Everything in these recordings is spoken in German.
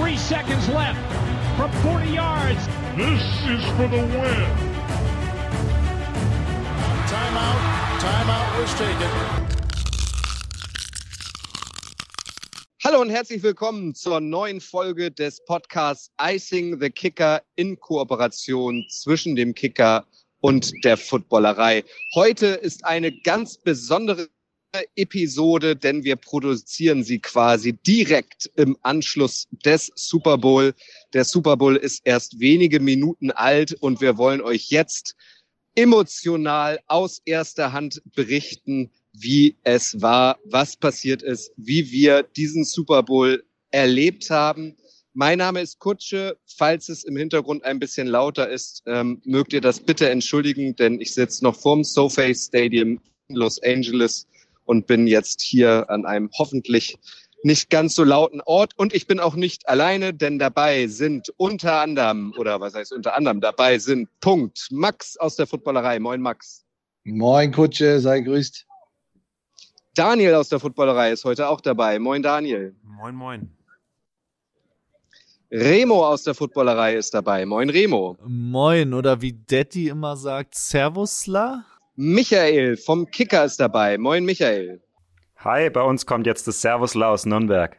Three seconds left from 40 yards. This is for the win. Timeout. Timeout was taken. Hallo und herzlich willkommen zur neuen Folge des Podcasts Icing the Kicker in Kooperation zwischen dem Kicker und der Footballerei. Heute ist eine ganz besondere Episode, denn wir produzieren sie quasi direkt im Anschluss des Super Bowl. Der Super Bowl ist erst wenige Minuten alt und wir wollen euch jetzt emotional aus erster Hand berichten, wie es war, was passiert ist, wie wir diesen Super Bowl erlebt haben. Mein Name ist Kutsche. Falls es im Hintergrund ein bisschen lauter ist, ähm, mögt ihr das bitte entschuldigen, denn ich sitze noch vorm SoFi Stadium in Los Angeles und bin jetzt hier an einem hoffentlich nicht ganz so lauten Ort. Und ich bin auch nicht alleine, denn dabei sind unter anderem, oder was heißt unter anderem, dabei sind Punkt Max aus der Footballerei. Moin Max. Moin Kutsche, sei grüßt. Daniel aus der Footballerei ist heute auch dabei. Moin Daniel. Moin, moin. Remo aus der Footballerei ist dabei. Moin Remo. Moin, oder wie Daddy immer sagt, Servusla. Michael vom Kicker ist dabei. Moin Michael. Hi, bei uns kommt jetzt das Servusla aus Nürnberg.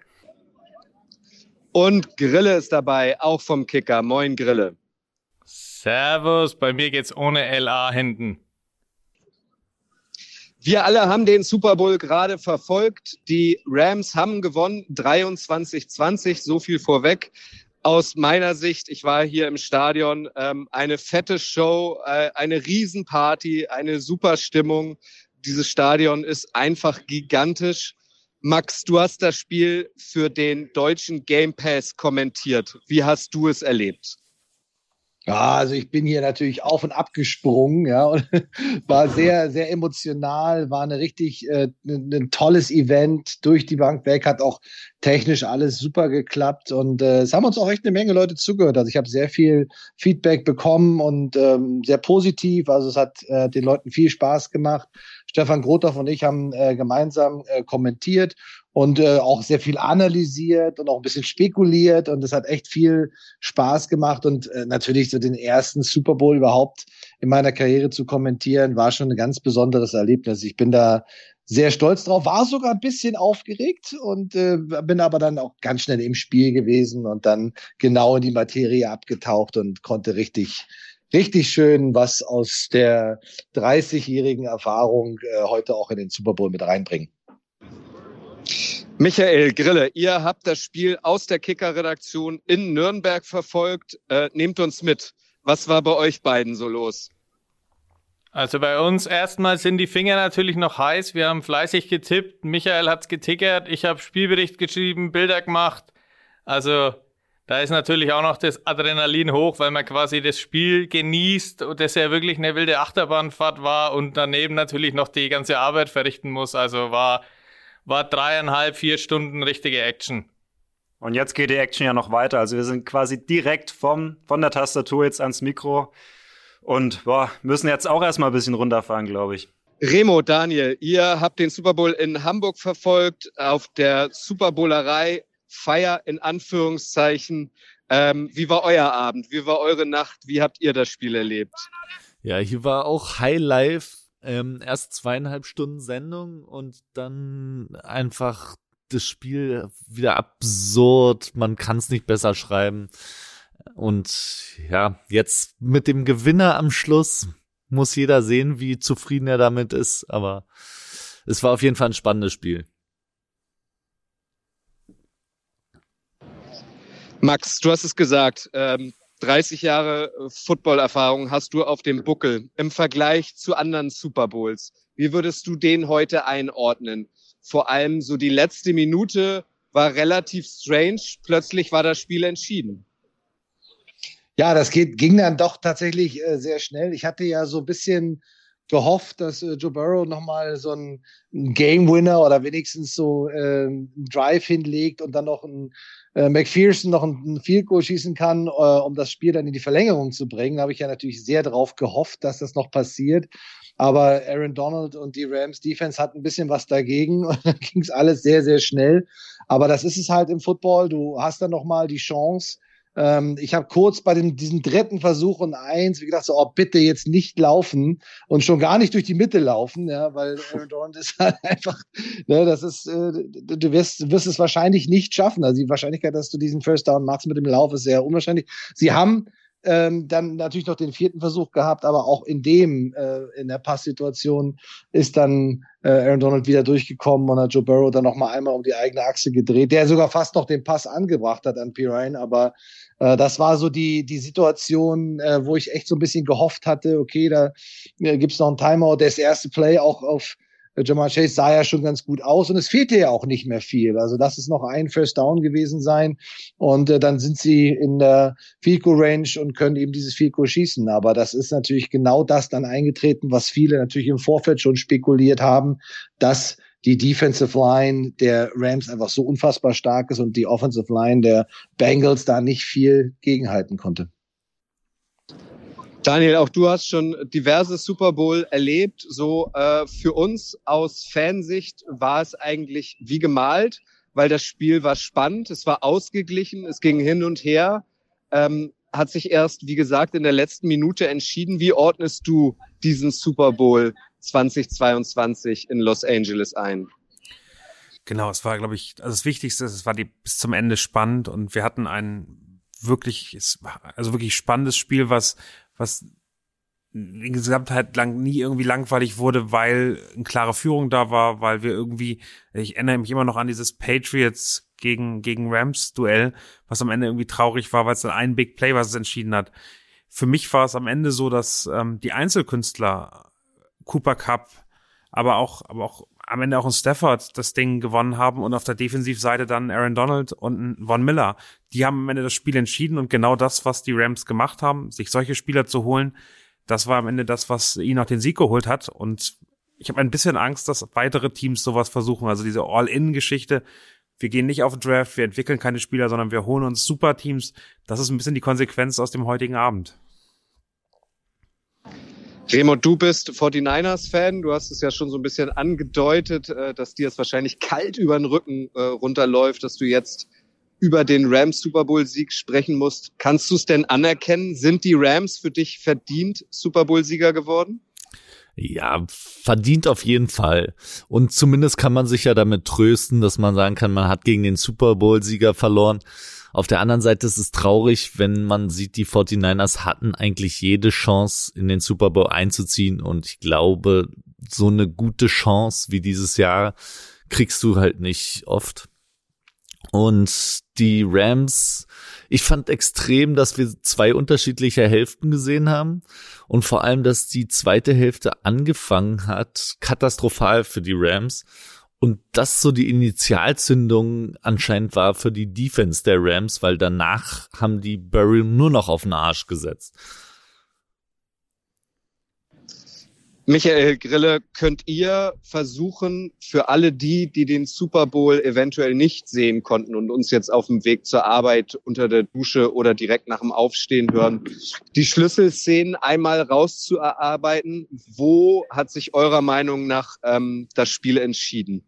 Und Grille ist dabei, auch vom Kicker. Moin Grille. Servus, bei mir geht's ohne LA hinten. Wir alle haben den Super Bowl gerade verfolgt. Die Rams haben gewonnen, 23-20, so viel vorweg. Aus meiner Sicht, ich war hier im Stadion, ähm, eine fette Show, äh, eine Riesenparty, eine super Stimmung. Dieses Stadion ist einfach gigantisch. Max, du hast das Spiel für den deutschen Game Pass kommentiert. Wie hast du es erlebt? Ja, also ich bin hier natürlich auf und ab gesprungen, ja, und war sehr, sehr emotional, war eine richtig, äh, ein, ein tolles Event durch die Bank weg, hat auch technisch alles super geklappt und äh, es haben uns auch echt eine Menge Leute zugehört. Also ich habe sehr viel Feedback bekommen und ähm, sehr positiv. Also es hat äh, den Leuten viel Spaß gemacht. Stefan Grothoff und ich haben äh, gemeinsam äh, kommentiert und äh, auch sehr viel analysiert und auch ein bisschen spekuliert und es hat echt viel Spaß gemacht und äh, natürlich so den ersten Super Bowl überhaupt in meiner Karriere zu kommentieren war schon ein ganz besonderes Erlebnis. Ich bin da sehr stolz drauf, war sogar ein bisschen aufgeregt und äh, bin aber dann auch ganz schnell im Spiel gewesen und dann genau in die Materie abgetaucht und konnte richtig richtig schön was aus der 30-jährigen Erfahrung äh, heute auch in den Super Bowl mit reinbringen. Michael Grille, ihr habt das Spiel aus der Kicker-Redaktion in Nürnberg verfolgt. Äh, nehmt uns mit. Was war bei euch beiden so los? Also bei uns erstmal sind die Finger natürlich noch heiß. Wir haben fleißig getippt. Michael hat's getickert. Ich habe Spielbericht geschrieben, Bilder gemacht. Also da ist natürlich auch noch das Adrenalin hoch, weil man quasi das Spiel genießt und das ja wirklich eine wilde Achterbahnfahrt war und daneben natürlich noch die ganze Arbeit verrichten muss. Also war war dreieinhalb, vier Stunden richtige Action. Und jetzt geht die Action ja noch weiter. Also wir sind quasi direkt vom, von der Tastatur jetzt ans Mikro und boah, müssen jetzt auch erstmal ein bisschen runterfahren, glaube ich. Remo, Daniel, ihr habt den Super Bowl in Hamburg verfolgt, auf der Super Bowlerei, Feier in Anführungszeichen. Ähm, wie war euer Abend? Wie war eure Nacht? Wie habt ihr das Spiel erlebt? Ja, hier war auch High Life ähm, erst zweieinhalb Stunden Sendung und dann einfach das Spiel wieder absurd. Man kann es nicht besser schreiben. Und ja, jetzt mit dem Gewinner am Schluss muss jeder sehen, wie zufrieden er damit ist. Aber es war auf jeden Fall ein spannendes Spiel. Max, du hast es gesagt. Ähm, 30 Jahre äh, Footballerfahrung hast du auf dem Buckel im Vergleich zu anderen Super Bowls. Wie würdest du den heute einordnen? Vor allem so die letzte Minute war relativ strange. Plötzlich war das Spiel entschieden. Ja, das geht, ging dann doch tatsächlich äh, sehr schnell. Ich hatte ja so ein bisschen gehofft, dass äh, Joe Burrow nochmal so ein, Game Winner oder wenigstens so äh, einen Drive hinlegt und dann noch ein äh, McPherson noch ein, Field Goal schießen kann, äh, um das Spiel dann in die Verlängerung zu bringen. Da habe ich ja natürlich sehr darauf gehofft, dass das noch passiert. Aber Aaron Donald und die Rams Defense hatten ein bisschen was dagegen und dann ging es alles sehr, sehr schnell. Aber das ist es halt im Football. Du hast dann nochmal die Chance, ähm, ich habe kurz bei dem, diesem dritten Versuch und eins, wie gedacht, so, oh, bitte jetzt nicht laufen und schon gar nicht durch die Mitte laufen, ja, weil Aaron Donald ist halt einfach, ne, das ist, äh, du wirst, wirst es wahrscheinlich nicht schaffen. Also die Wahrscheinlichkeit, dass du diesen First Down machst mit dem Lauf, ist sehr unwahrscheinlich. Sie haben ähm, dann natürlich noch den vierten Versuch gehabt, aber auch in dem, äh, in der Passsituation ist dann äh, Aaron Donald wieder durchgekommen und hat Joe Burrow dann noch mal einmal um die eigene Achse gedreht, der sogar fast noch den Pass angebracht hat an Pirine, aber äh, das war so die, die Situation, äh, wo ich echt so ein bisschen gehofft hatte, okay, da äh, gibt's noch einen Timeout, das erste Play auch auf Jamal Chase sah ja schon ganz gut aus und es fehlte ja auch nicht mehr viel. Also das ist noch ein First Down gewesen sein und äh, dann sind sie in der Goal Range und können eben dieses Goal schießen. Aber das ist natürlich genau das dann eingetreten, was viele natürlich im Vorfeld schon spekuliert haben, dass die Defensive Line der Rams einfach so unfassbar stark ist und die Offensive Line der Bengals da nicht viel gegenhalten konnte. Daniel, auch du hast schon diverse Super Bowl erlebt. So äh, für uns aus Fansicht war es eigentlich wie gemalt, weil das Spiel war spannend, es war ausgeglichen, es ging hin und her. Ähm, hat sich erst, wie gesagt, in der letzten Minute entschieden. Wie ordnest du diesen Super Bowl 2022 in Los Angeles ein? Genau, es war, glaube ich, also das Wichtigste, es war die, bis zum Ende spannend und wir hatten ein wirklich, also wirklich spannendes Spiel, was was in Gesamtheit lang nie irgendwie langweilig wurde, weil eine klare Führung da war, weil wir irgendwie, ich erinnere mich immer noch an dieses Patriots gegen, gegen Rams Duell, was am Ende irgendwie traurig war, weil es dann ein Big Play, was es entschieden hat. Für mich war es am Ende so, dass ähm, die Einzelkünstler Cooper Cup, aber auch, aber auch am Ende auch ein Stafford das Ding gewonnen haben und auf der Defensivseite dann Aaron Donald und ein Von Miller. Die haben am Ende das Spiel entschieden und genau das, was die Rams gemacht haben, sich solche Spieler zu holen, das war am Ende das, was ihn auch den Sieg geholt hat. Und ich habe ein bisschen Angst, dass weitere Teams sowas versuchen. Also diese All-In-Geschichte. Wir gehen nicht auf Draft, wir entwickeln keine Spieler, sondern wir holen uns Super-Teams. Das ist ein bisschen die Konsequenz aus dem heutigen Abend. Remo, du bist 49ers-Fan. Du hast es ja schon so ein bisschen angedeutet, äh, dass dir es wahrscheinlich kalt über den Rücken äh, runterläuft, dass du jetzt über den Rams Super Bowl Sieg sprechen musst. Kannst du es denn anerkennen? Sind die Rams für dich verdient Super Bowl Sieger geworden? Ja, verdient auf jeden Fall. Und zumindest kann man sich ja damit trösten, dass man sagen kann, man hat gegen den Super Bowl Sieger verloren. Auf der anderen Seite ist es traurig, wenn man sieht, die 49ers hatten eigentlich jede Chance, in den Super Bowl einzuziehen. Und ich glaube, so eine gute Chance wie dieses Jahr kriegst du halt nicht oft. Und die Rams, ich fand extrem, dass wir zwei unterschiedliche Hälften gesehen haben und vor allem, dass die zweite Hälfte angefangen hat, katastrophal für die Rams und das so die Initialzündung anscheinend war für die Defense der Rams, weil danach haben die Burry nur noch auf den Arsch gesetzt. Michael Grille, könnt ihr versuchen, für alle die, die den Super Bowl eventuell nicht sehen konnten und uns jetzt auf dem Weg zur Arbeit unter der Dusche oder direkt nach dem Aufstehen hören, die Schlüsselszenen einmal rauszuarbeiten? Wo hat sich eurer Meinung nach ähm, das Spiel entschieden?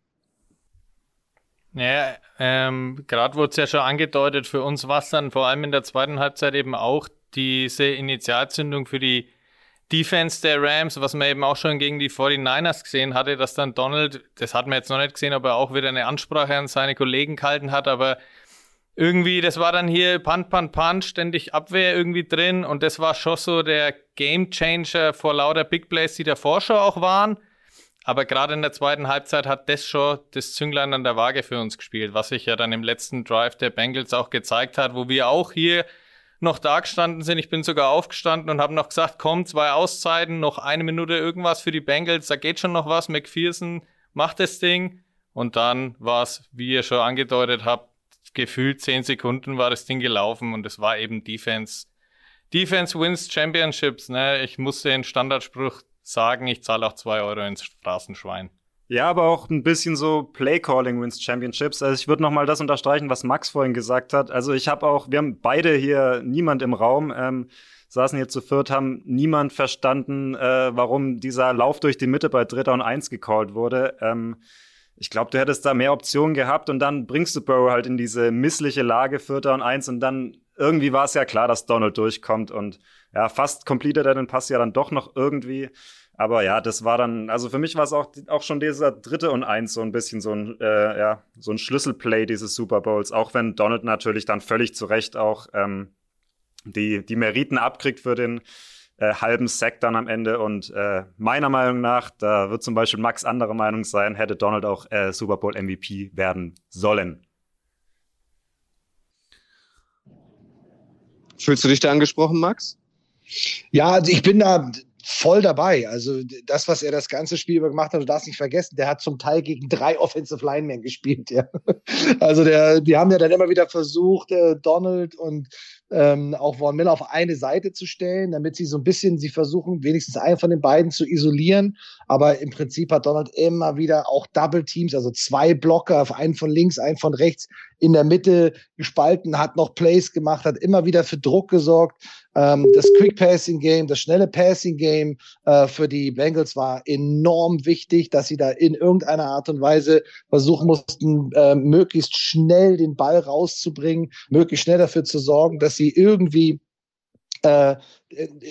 Ja, ähm, gerade wurde es ja schon angedeutet, für uns war es dann vor allem in der zweiten Halbzeit eben auch diese Initialzündung für die Defense der Rams, was man eben auch schon gegen die 49ers gesehen hatte, dass dann Donald, das hat man jetzt noch nicht gesehen, ob er auch wieder eine Ansprache an seine Kollegen gehalten hat, aber irgendwie, das war dann hier Punt, Punt, Punt, ständig Abwehr irgendwie drin und das war schon so der Game Changer vor lauter Big Plays, die davor schon auch waren. Aber gerade in der zweiten Halbzeit hat das schon das Zünglein an der Waage für uns gespielt, was sich ja dann im letzten Drive der Bengals auch gezeigt hat, wo wir auch hier noch da gestanden sind. Ich bin sogar aufgestanden und habe noch gesagt, komm, zwei Auszeiten, noch eine Minute irgendwas für die Bengals, da geht schon noch was. McPherson macht das Ding. Und dann war es, wie ihr schon angedeutet habt, gefühlt zehn Sekunden war das Ding gelaufen und es war eben Defense. Defense wins Championships, ne? Ich muss den Standardspruch sagen, ich zahle auch zwei Euro ins Straßenschwein. Ja, aber auch ein bisschen so Play-Calling wins Championships. Also ich würde noch mal das unterstreichen, was Max vorhin gesagt hat. Also ich habe auch, wir haben beide hier niemand im Raum, ähm, saßen hier zu viert, haben niemand verstanden, äh, warum dieser Lauf durch die Mitte bei Dritter und Eins gecallt wurde. Ähm, ich glaube, du hättest da mehr Optionen gehabt und dann bringst du Burrow halt in diese missliche Lage, Vierter und Eins und dann irgendwie war es ja klar, dass Donald durchkommt und ja, fast completet er den Pass ja dann doch noch irgendwie. Aber ja, das war dann, also für mich war es auch, auch schon dieser dritte und eins so ein bisschen so ein, äh, ja, so ein Schlüsselplay dieses Super Bowls, auch wenn Donald natürlich dann völlig zu Recht auch ähm, die, die Meriten abkriegt für den äh, halben Sack dann am Ende. Und äh, meiner Meinung nach, da wird zum Beispiel Max andere Meinung sein, hätte Donald auch äh, Super Bowl MVP werden sollen. Fühlst du dich da angesprochen, Max? Ja, also ich bin da voll dabei. Also das, was er das ganze Spiel über gemacht hat, du darfst nicht vergessen, der hat zum Teil gegen drei Offensive Linemen gespielt. Ja. Also der, die haben ja dann immer wieder versucht, äh, Donald und ähm, auch Von Miller auf eine Seite zu stellen, damit sie so ein bisschen, sie versuchen wenigstens einen von den beiden zu isolieren. Aber im Prinzip hat Donald immer wieder auch Double Teams, also zwei Blocker, einen von links, einen von rechts in der Mitte gespalten, hat noch Plays gemacht, hat immer wieder für Druck gesorgt. Ähm, das Quick Passing Game, das schnelle Passing Game äh, für die Bengals war enorm wichtig, dass sie da in irgendeiner Art und Weise versuchen mussten, äh, möglichst schnell den Ball rauszubringen, möglichst schnell dafür zu sorgen, dass sie irgendwie äh,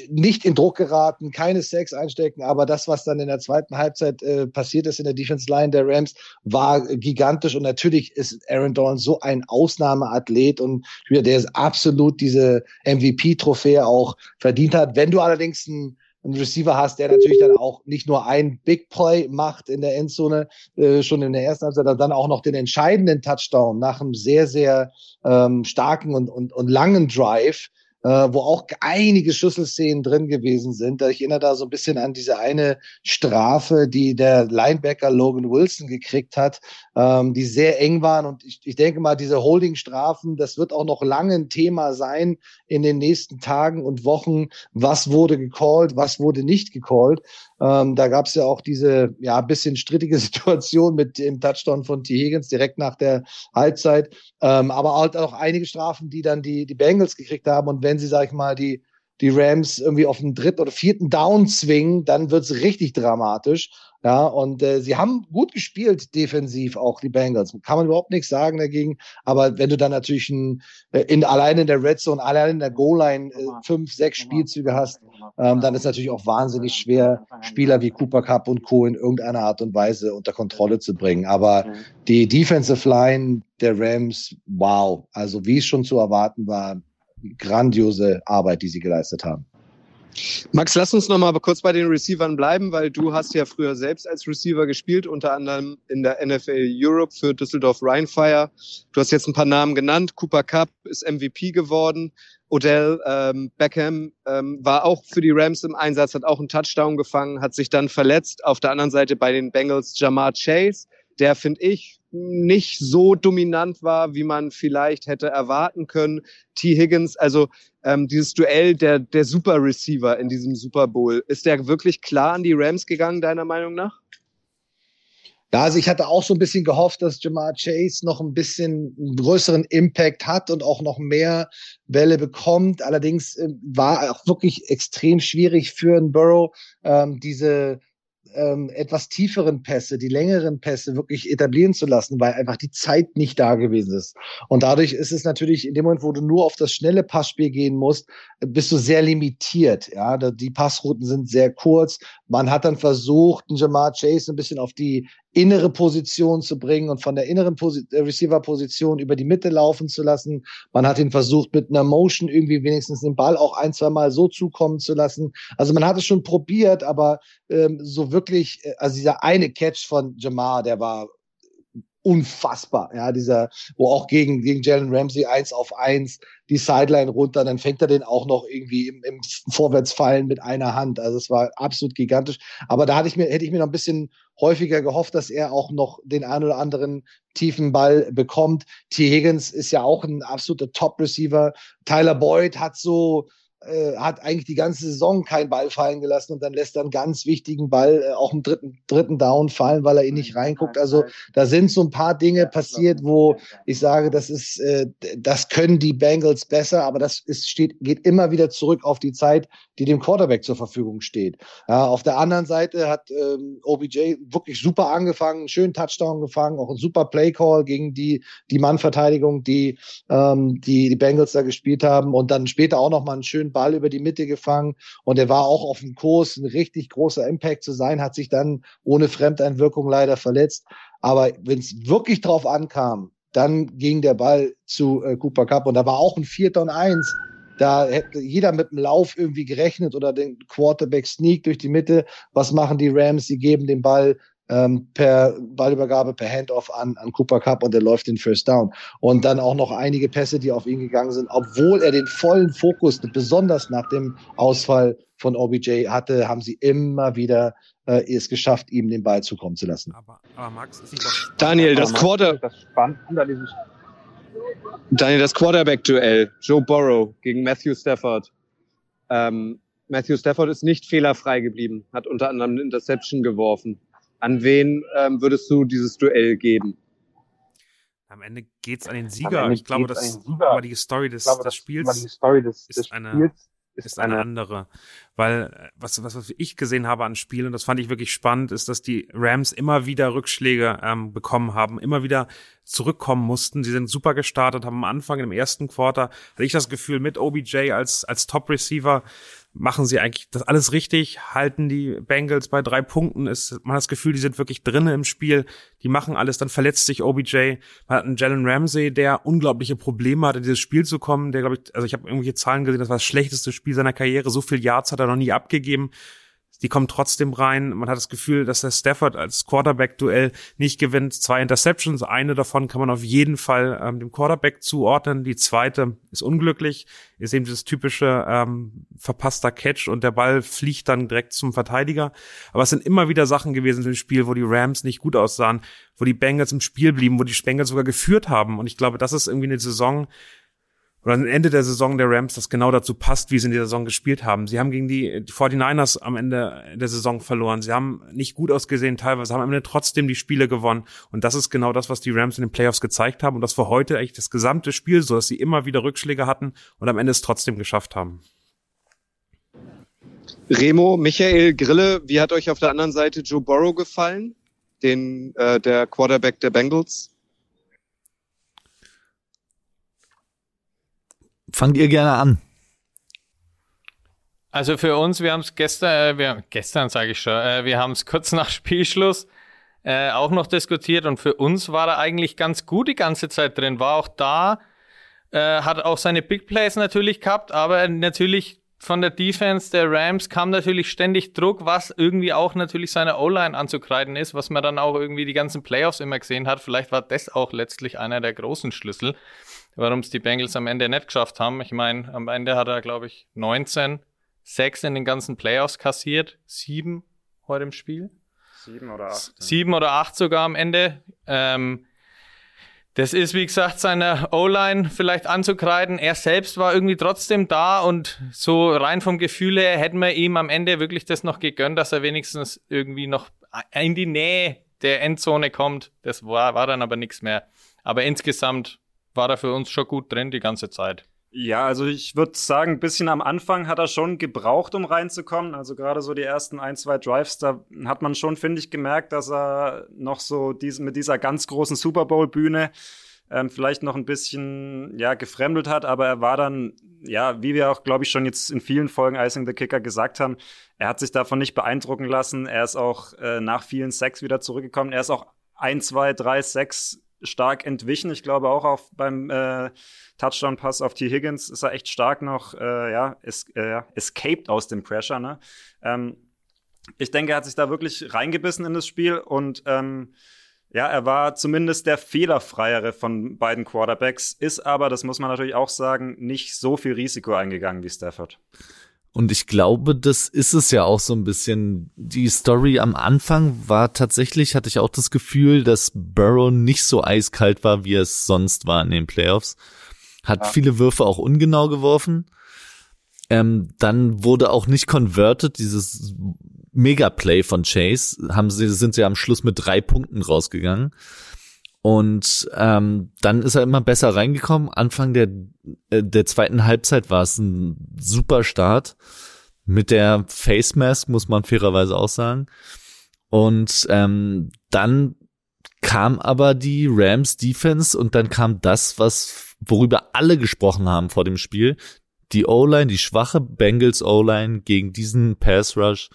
nicht in Druck geraten, keine Sex einstecken, aber das, was dann in der zweiten Halbzeit äh, passiert ist in der Defense Line der Rams, war gigantisch und natürlich ist Aaron Donald so ein Ausnahmeathlet und der ist absolut diese MVP-Trophäe auch verdient hat. Wenn du allerdings ein einen Receiver hast, der natürlich dann auch nicht nur ein Big Play macht in der Endzone, äh, schon in der ersten Halbzeit, sondern dann auch noch den entscheidenden Touchdown nach einem sehr, sehr ähm, starken und, und, und langen Drive, äh, wo auch einige Schlüsselszenen drin gewesen sind. Ich erinnere da so ein bisschen an diese eine Strafe, die der Linebacker Logan Wilson gekriegt hat, ähm, die sehr eng waren. Und ich, ich denke mal, diese Holding-Strafen, das wird auch noch lange ein Thema sein in den nächsten Tagen und Wochen. Was wurde gecallt, was wurde nicht gecallt? Ähm, da gab es ja auch diese ja bisschen strittige Situation mit dem Touchdown von T. Higgins direkt nach der Halbzeit. Ähm, aber halt auch einige Strafen, die dann die, die Bengals gekriegt haben. Und wenn sie, sag ich mal, die, die Rams irgendwie auf den dritten oder vierten Down zwingen, dann wird's richtig dramatisch. Ja, und äh, sie haben gut gespielt defensiv, auch die Bengals. Kann man überhaupt nichts sagen dagegen. Aber wenn du dann natürlich ein, äh, in, allein in der Red Zone, allein in der Goal-Line äh, fünf, sechs Spielzüge hast, ähm, dann ist natürlich auch wahnsinnig schwer, Spieler wie Cooper Cup und Co. in irgendeiner Art und Weise unter Kontrolle zu bringen. Aber die Defensive Line der Rams, wow. Also wie es schon zu erwarten war, grandiose Arbeit, die sie geleistet haben. Max, lass uns noch mal kurz bei den Receivern bleiben, weil du hast ja früher selbst als Receiver gespielt, unter anderem in der NFL Europe für Düsseldorf Rheinfire. Du hast jetzt ein paar Namen genannt. Cooper Cup ist MVP geworden. Odell ähm, Beckham ähm, war auch für die Rams im Einsatz, hat auch einen Touchdown gefangen, hat sich dann verletzt. Auf der anderen Seite bei den Bengals Jamar Chase, der finde ich nicht so dominant war, wie man vielleicht hätte erwarten können. T. Higgins, also ähm, dieses Duell der, der Super Receiver in diesem Super Bowl, ist der wirklich klar an die Rams gegangen, deiner Meinung nach? Ja, also ich hatte auch so ein bisschen gehofft, dass Jamar Chase noch ein bisschen einen größeren Impact hat und auch noch mehr Welle bekommt. Allerdings äh, war auch wirklich extrem schwierig für einen Burrow, ähm, diese ähm, etwas tieferen Pässe, die längeren Pässe wirklich etablieren zu lassen, weil einfach die Zeit nicht da gewesen ist. Und dadurch ist es natürlich in dem Moment, wo du nur auf das schnelle Passspiel gehen musst, bist du sehr limitiert. Ja, die Passrouten sind sehr kurz. Man hat dann versucht, einen Jamar Chase ein bisschen auf die innere Position zu bringen und von der inneren äh, Receiver-Position über die Mitte laufen zu lassen. Man hat ihn versucht, mit einer Motion irgendwie wenigstens den Ball auch ein, zwei Mal so zukommen zu lassen. Also man hat es schon probiert, aber ähm, so wirklich, äh, also dieser eine Catch von Jamar, der war unfassbar. Ja, dieser, wo auch gegen, gegen Jalen Ramsey eins auf eins die Sideline runter, dann fängt er den auch noch irgendwie im, im Vorwärtsfallen mit einer Hand. Also es war absolut gigantisch. Aber da hatte ich mir, hätte ich mir noch ein bisschen häufiger gehofft, dass er auch noch den einen oder anderen tiefen Ball bekommt. T. Higgins ist ja auch ein absoluter Top-Receiver. Tyler Boyd hat so, äh, hat eigentlich die ganze Saison keinen Ball fallen gelassen und dann lässt er einen ganz wichtigen Ball äh, auch im dritten, dritten Down fallen, weil er ihn nicht reinguckt. Also da sind so ein paar Dinge passiert, wo ich sage, das ist, äh, das können die Bengals besser, aber das ist, steht, geht immer wieder zurück auf die Zeit, die dem Quarterback zur Verfügung steht. Ja, auf der anderen Seite hat ähm, OBJ wirklich super angefangen, einen schönen Touchdown gefangen, auch ein super Playcall gegen die, die Mannverteidigung, die, ähm, die die Bengals da gespielt haben und dann später auch noch mal einen schönen Ball über die Mitte gefangen und er war auch auf dem Kurs, ein richtig großer Impact zu sein, hat sich dann ohne Fremdeinwirkung leider verletzt. Aber wenn es wirklich drauf ankam, dann ging der Ball zu äh, Cooper Cup und da war auch ein Vierter und Eins da hätte jeder mit dem Lauf irgendwie gerechnet oder den Quarterback Sneak durch die Mitte. Was machen die Rams? Sie geben den Ball ähm, per Ballübergabe, per Handoff an, an Cooper Cup und der läuft den First Down. Und dann auch noch einige Pässe, die auf ihn gegangen sind, obwohl er den vollen Fokus, besonders nach dem Ausfall von OBJ hatte, haben sie immer wieder äh, es geschafft, ihm den Ball zukommen zu lassen. Aber, aber Max, ist das Daniel, das Quarter, das Spannende an diesem Daniel, das Quarterback-Duell. Joe Burrow gegen Matthew Stafford. Ähm, Matthew Stafford ist nicht fehlerfrei geblieben, hat unter anderem eine Interception geworfen. An wen ähm, würdest du dieses Duell geben? Am Ende geht's an den Sieger. Ich glaube, das aber die Story des, glaube, des Spiels Story des, ist des eine Spiels ist, ist eine, eine andere. Weil äh, was, was, was ich gesehen habe an Spielen, und das fand ich wirklich spannend, ist, dass die Rams immer wieder Rückschläge ähm, bekommen haben, immer wieder zurückkommen mussten. Sie sind super gestartet, haben am Anfang im ersten Quarter, hatte ich das Gefühl, mit OBJ als, als Top-Receiver machen sie eigentlich das alles richtig, halten die Bengals bei drei Punkten, ist, man hat das Gefühl, die sind wirklich drinnen im Spiel, die machen alles, dann verletzt sich OBJ, man hat einen Jalen Ramsey, der unglaubliche Probleme hat, in dieses Spiel zu kommen, der glaube ich, also ich habe irgendwelche Zahlen gesehen, das war das schlechteste Spiel seiner Karriere, so viel Yards hat er noch nie abgegeben, die kommen trotzdem rein. Man hat das Gefühl, dass der Stafford als Quarterback-Duell nicht gewinnt. Zwei Interceptions, eine davon kann man auf jeden Fall ähm, dem Quarterback zuordnen. Die zweite ist unglücklich, ist eben dieses typische ähm, verpasster Catch und der Ball fliegt dann direkt zum Verteidiger. Aber es sind immer wieder Sachen gewesen im Spiel, wo die Rams nicht gut aussahen, wo die Bengals im Spiel blieben, wo die Bengals sogar geführt haben. Und ich glaube, das ist irgendwie eine Saison, oder am Ende der Saison der Rams, das genau dazu passt, wie sie in der Saison gespielt haben. Sie haben gegen die, die 49ers am Ende der Saison verloren. Sie haben nicht gut ausgesehen teilweise, haben am Ende trotzdem die Spiele gewonnen. Und das ist genau das, was die Rams in den Playoffs gezeigt haben. Und das war heute eigentlich das gesamte Spiel so, dass sie immer wieder Rückschläge hatten und am Ende es trotzdem geschafft haben. Remo, Michael Grille, wie hat euch auf der anderen Seite Joe Burrow gefallen? Den, äh, der Quarterback der Bengals? Fangt ihr gerne an. Also für uns, wir haben es gestern, äh, wir, gestern sage ich schon, äh, wir haben es kurz nach Spielschluss äh, auch noch diskutiert und für uns war er eigentlich ganz gut die ganze Zeit drin, war auch da, äh, hat auch seine Big Plays natürlich gehabt, aber natürlich von der Defense der Rams kam natürlich ständig Druck, was irgendwie auch natürlich seiner O-Line anzukreiden ist, was man dann auch irgendwie die ganzen Playoffs immer gesehen hat. Vielleicht war das auch letztlich einer der großen Schlüssel warum es die Bengals am Ende nicht geschafft haben. Ich meine, am Ende hat er, glaube ich, 19, 6 in den ganzen Playoffs kassiert, 7 heute im Spiel. 7 oder 8. 7 oder 8 sogar am Ende. Ähm, das ist, wie gesagt, seiner O-Line vielleicht anzukreiden. Er selbst war irgendwie trotzdem da und so rein vom Gefühl her hätten wir ihm am Ende wirklich das noch gegönnt, dass er wenigstens irgendwie noch in die Nähe der Endzone kommt. Das war, war dann aber nichts mehr. Aber insgesamt war er für uns schon gut drin die ganze Zeit. Ja, also ich würde sagen, ein bisschen am Anfang hat er schon gebraucht, um reinzukommen. Also gerade so die ersten ein, zwei Drives, da hat man schon, finde ich, gemerkt, dass er noch so diesen, mit dieser ganz großen Super Bowl-Bühne ähm, vielleicht noch ein bisschen ja, gefremdelt hat, aber er war dann, ja, wie wir auch, glaube ich, schon jetzt in vielen Folgen Icing the Kicker gesagt haben, er hat sich davon nicht beeindrucken lassen. Er ist auch äh, nach vielen Sex wieder zurückgekommen. Er ist auch ein, zwei, drei, sechs stark entwichen. Ich glaube auch auf beim äh, Touchdown-Pass auf T. Higgins ist er echt stark noch äh, ja, es, äh, escaped aus dem Pressure. Ne? Ähm, ich denke, er hat sich da wirklich reingebissen in das Spiel und ähm, ja, er war zumindest der fehlerfreiere von beiden Quarterbacks, ist aber, das muss man natürlich auch sagen, nicht so viel Risiko eingegangen wie Stafford. Und ich glaube, das ist es ja auch so ein bisschen. Die Story am Anfang war tatsächlich, hatte ich auch das Gefühl, dass Burrow nicht so eiskalt war, wie es sonst war in den Playoffs. Hat ja. viele Würfe auch ungenau geworfen. Ähm, dann wurde auch nicht converted, dieses Mega-Play von Chase, haben sie, sind sie am Schluss mit drei Punkten rausgegangen. Und ähm, dann ist er immer besser reingekommen. Anfang der, äh, der zweiten Halbzeit war es ein super Start. Mit der Face Mask, muss man fairerweise auch sagen. Und ähm, dann kam aber die Rams Defense und dann kam das, was worüber alle gesprochen haben vor dem Spiel. Die O-Line, die schwache Bengals O-Line gegen diesen Pass Rush.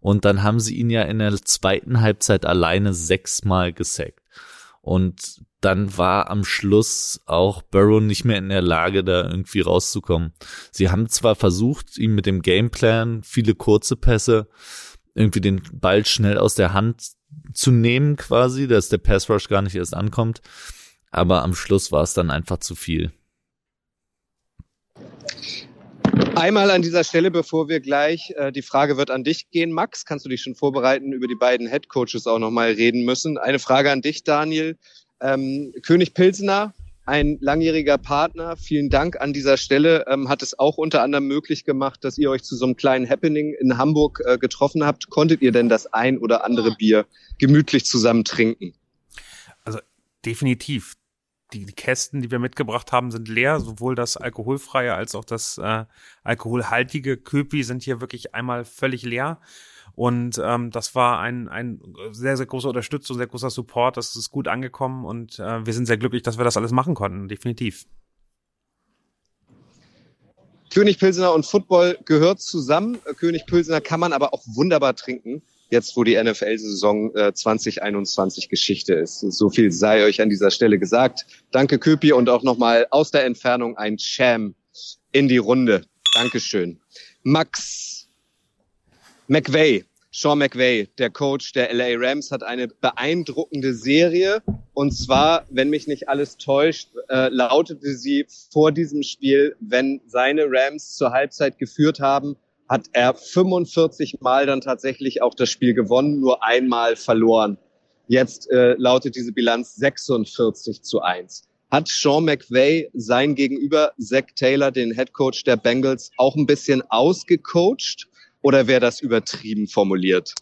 Und dann haben sie ihn ja in der zweiten Halbzeit alleine sechsmal gesackt. Und dann war am Schluss auch Burrow nicht mehr in der Lage, da irgendwie rauszukommen. Sie haben zwar versucht, ihm mit dem Gameplan viele kurze Pässe irgendwie den Ball schnell aus der Hand zu nehmen quasi, dass der Pass Rush gar nicht erst ankommt. Aber am Schluss war es dann einfach zu viel. Einmal an dieser Stelle, bevor wir gleich, äh, die Frage wird an dich gehen, Max, kannst du dich schon vorbereiten, über die beiden Head Coaches auch nochmal reden müssen. Eine Frage an dich, Daniel. Ähm, König Pilsener, ein langjähriger Partner, vielen Dank an dieser Stelle, ähm, hat es auch unter anderem möglich gemacht, dass ihr euch zu so einem kleinen Happening in Hamburg äh, getroffen habt. Konntet ihr denn das ein oder andere Bier gemütlich zusammen trinken? Also definitiv die, die Kästen, die wir mitgebracht haben, sind leer. Sowohl das alkoholfreie als auch das äh, alkoholhaltige Köpi sind hier wirklich einmal völlig leer. Und ähm, das war ein, ein sehr, sehr großer Unterstützung, sehr großer Support. Das ist gut angekommen und äh, wir sind sehr glücklich, dass wir das alles machen konnten, definitiv. König Pilsener und Football gehört zusammen. König Pilsener kann man aber auch wunderbar trinken jetzt wo die NFL-Saison äh, 2021 Geschichte ist. So viel sei euch an dieser Stelle gesagt. Danke Köpi und auch nochmal aus der Entfernung ein Sham in die Runde. Dankeschön. Max McVay, Sean McVay, der Coach der LA Rams, hat eine beeindruckende Serie. Und zwar, wenn mich nicht alles täuscht, äh, lautete sie vor diesem Spiel, wenn seine Rams zur Halbzeit geführt haben, hat er 45 Mal dann tatsächlich auch das Spiel gewonnen, nur einmal verloren. Jetzt äh, lautet diese Bilanz 46 zu 1. Hat Sean McVay sein Gegenüber Zach Taylor, den Head Coach der Bengals, auch ein bisschen ausgecoacht oder wäre das übertrieben formuliert?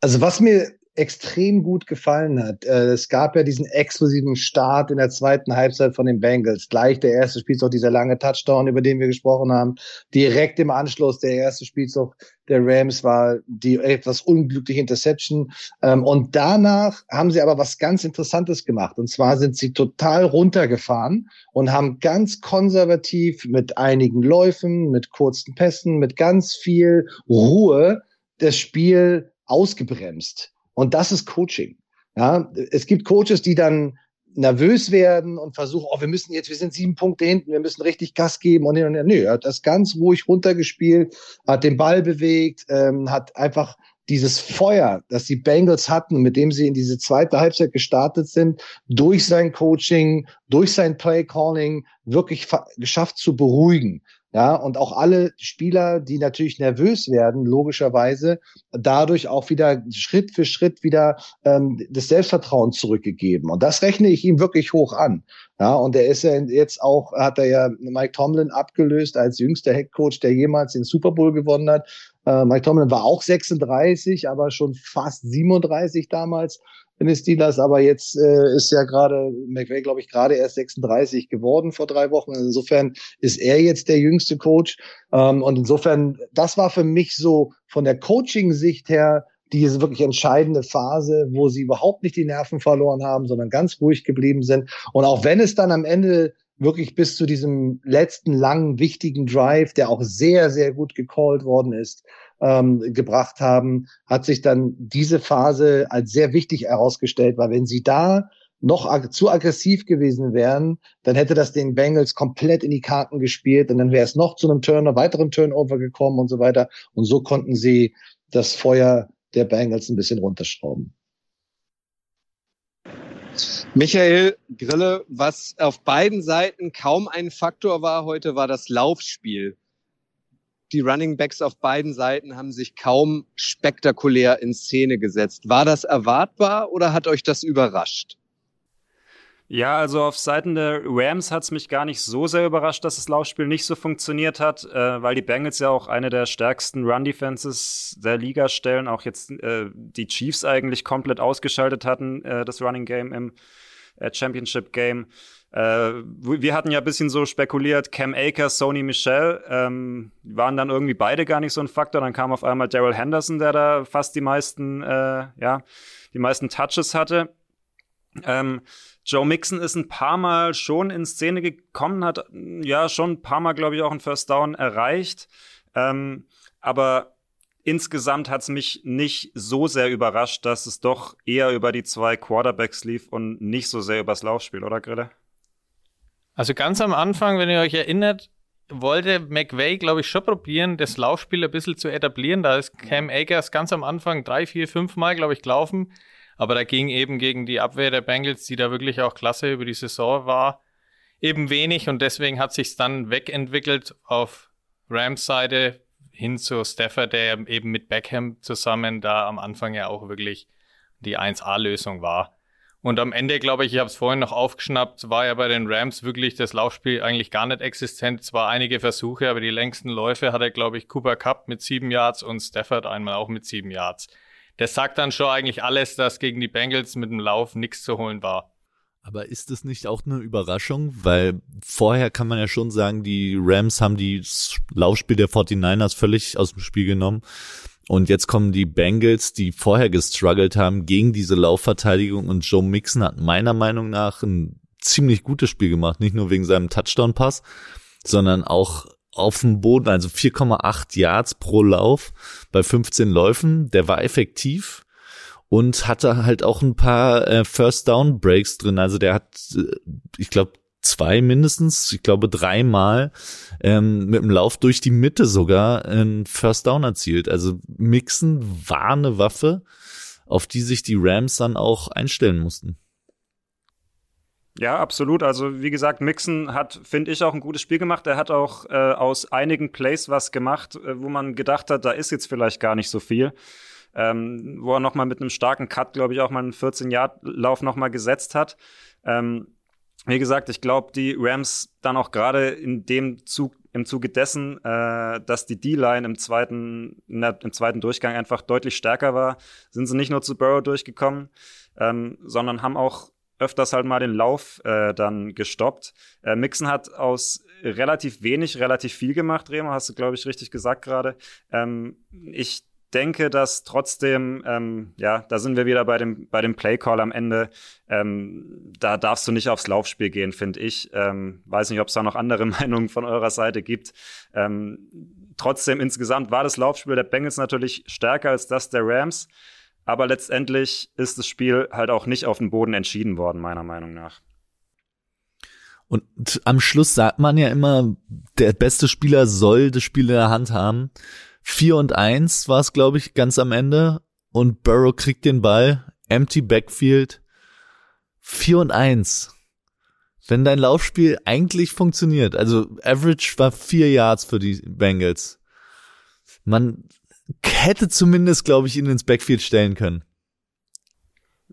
Also was mir extrem gut gefallen hat. Äh, es gab ja diesen exklusiven Start in der zweiten Halbzeit von den Bengals. Gleich der erste Spielzug, dieser lange Touchdown, über den wir gesprochen haben. Direkt im Anschluss der erste Spielzug der Rams war die etwas unglückliche Interception. Ähm, und danach haben sie aber was ganz Interessantes gemacht. Und zwar sind sie total runtergefahren und haben ganz konservativ mit einigen Läufen, mit kurzen Pässen, mit ganz viel Ruhe das Spiel ausgebremst. Und das ist Coaching. Ja, es gibt Coaches, die dann nervös werden und versuchen, oh, wir müssen jetzt, wir sind sieben Punkte hinten, wir müssen richtig Gas geben und hin und her. Nö, er hat das ganz ruhig runtergespielt, hat den Ball bewegt, ähm, hat einfach dieses Feuer, das die Bengals hatten, mit dem sie in diese zweite Halbzeit gestartet sind, durch sein Coaching, durch sein Play Calling wirklich geschafft zu beruhigen. Ja, und auch alle Spieler, die natürlich nervös werden, logischerweise, dadurch auch wieder Schritt für Schritt wieder ähm, das Selbstvertrauen zurückgegeben. Und das rechne ich ihm wirklich hoch an. Ja, und er ist ja jetzt auch, hat er ja Mike Tomlin abgelöst als jüngster Headcoach, der jemals den Super Bowl gewonnen hat. Äh, Mike Tomlin war auch 36, aber schon fast 37 damals in den Steelers, aber jetzt äh, ist ja gerade McVay, glaube ich, gerade erst 36 geworden vor drei Wochen. Insofern ist er jetzt der jüngste Coach. Ähm, und insofern, das war für mich so von der Coaching-Sicht her diese wirklich entscheidende Phase, wo sie überhaupt nicht die Nerven verloren haben, sondern ganz ruhig geblieben sind. Und auch wenn es dann am Ende wirklich bis zu diesem letzten langen, wichtigen Drive, der auch sehr, sehr gut gecallt worden ist, ähm, gebracht haben, hat sich dann diese Phase als sehr wichtig herausgestellt, weil wenn sie da noch ag zu aggressiv gewesen wären, dann hätte das den Bengals komplett in die Karten gespielt und dann wäre es noch zu einem Turner, weiteren Turnover gekommen und so weiter. Und so konnten sie das Feuer der Bengals ein bisschen runterschrauben. Michael Grille, was auf beiden Seiten kaum ein Faktor war heute, war das Laufspiel die Running Backs auf beiden Seiten haben sich kaum spektakulär in Szene gesetzt. War das erwartbar oder hat euch das überrascht? Ja, also auf Seiten der Rams hat es mich gar nicht so sehr überrascht, dass das Laufspiel nicht so funktioniert hat, äh, weil die Bengals ja auch eine der stärksten Run-Defenses der Liga stellen, auch jetzt äh, die Chiefs eigentlich komplett ausgeschaltet hatten, äh, das Running Game im äh, Championship Game. Äh, wir hatten ja ein bisschen so spekuliert, Cam Akers, Sony Michel, ähm, waren dann irgendwie beide gar nicht so ein Faktor. Dann kam auf einmal Daryl Henderson, der da fast die meisten, äh, ja, die meisten Touches hatte. Ähm, Joe Mixon ist ein paar Mal schon in Szene gekommen, hat ja schon ein paar Mal, glaube ich, auch ein First Down erreicht. Ähm, aber insgesamt hat es mich nicht so sehr überrascht, dass es doch eher über die zwei Quarterbacks lief und nicht so sehr übers Laufspiel, oder Grille? Also ganz am Anfang, wenn ihr euch erinnert, wollte McVay, glaube ich, schon probieren, das Laufspiel ein bisschen zu etablieren. Da ist Cam Akers ganz am Anfang drei, vier, fünf Mal, glaube ich, gelaufen. Aber da ging eben gegen die Abwehr der Bengals, die da wirklich auch klasse über die Saison war, eben wenig und deswegen hat sich dann wegentwickelt auf Rams Seite hin zu Stafford, der eben mit Beckham zusammen da am Anfang ja auch wirklich die 1A-Lösung war. Und am Ende, glaube ich, ich habe es vorhin noch aufgeschnappt, war ja bei den Rams wirklich das Laufspiel eigentlich gar nicht existent. Zwar einige Versuche, aber die längsten Läufe hatte, glaube ich, Cooper Cup mit sieben Yards und Stafford einmal auch mit sieben Yards das sagt dann schon eigentlich alles, dass gegen die Bengals mit dem Lauf nichts zu holen war. Aber ist das nicht auch eine Überraschung? Weil vorher kann man ja schon sagen, die Rams haben die Laufspiel der 49ers völlig aus dem Spiel genommen. Und jetzt kommen die Bengals, die vorher gestruggelt haben gegen diese Laufverteidigung. Und Joe Mixon hat meiner Meinung nach ein ziemlich gutes Spiel gemacht. Nicht nur wegen seinem Touchdown-Pass, sondern auch auf dem Boden, also 4,8 Yards pro Lauf bei 15 Läufen. Der war effektiv und hatte halt auch ein paar äh, First Down Breaks drin. Also der hat, äh, ich glaube, zwei mindestens, ich glaube dreimal ähm, mit dem Lauf durch die Mitte sogar ein First Down erzielt. Also Mixen war eine Waffe, auf die sich die Rams dann auch einstellen mussten. Ja, absolut. Also wie gesagt, Mixon hat, finde ich, auch ein gutes Spiel gemacht. Er hat auch äh, aus einigen Plays was gemacht, äh, wo man gedacht hat, da ist jetzt vielleicht gar nicht so viel. Ähm, wo er nochmal mit einem starken Cut, glaube ich, auch mal einen 14-Yard-Lauf nochmal gesetzt hat. Ähm, wie gesagt, ich glaube, die Rams dann auch gerade in dem Zug, im Zuge dessen, äh, dass die D-Line im zweiten, der, im zweiten Durchgang einfach deutlich stärker war, sind sie nicht nur zu Burrow durchgekommen, ähm, sondern haben auch öfters halt mal den Lauf äh, dann gestoppt. Äh, Mixon hat aus relativ wenig relativ viel gemacht, Remo, hast du, glaube ich, richtig gesagt gerade. Ähm, ich denke, dass trotzdem, ähm, ja, da sind wir wieder bei dem, bei dem Play-Call am Ende. Ähm, da darfst du nicht aufs Laufspiel gehen, finde ich. Ähm, weiß nicht, ob es da noch andere Meinungen von eurer Seite gibt. Ähm, trotzdem, insgesamt war das Laufspiel der Bengals natürlich stärker als das der Rams. Aber letztendlich ist das Spiel halt auch nicht auf dem Boden entschieden worden, meiner Meinung nach. Und am Schluss sagt man ja immer, der beste Spieler soll das Spiel in der Hand haben. 4 und 1 war es, glaube ich, ganz am Ende. Und Burrow kriegt den Ball. Empty Backfield. 4 und 1. Wenn dein Laufspiel eigentlich funktioniert, also Average war 4 Yards für die Bengals. Man hätte zumindest, glaube ich, ihn ins Backfield stellen können.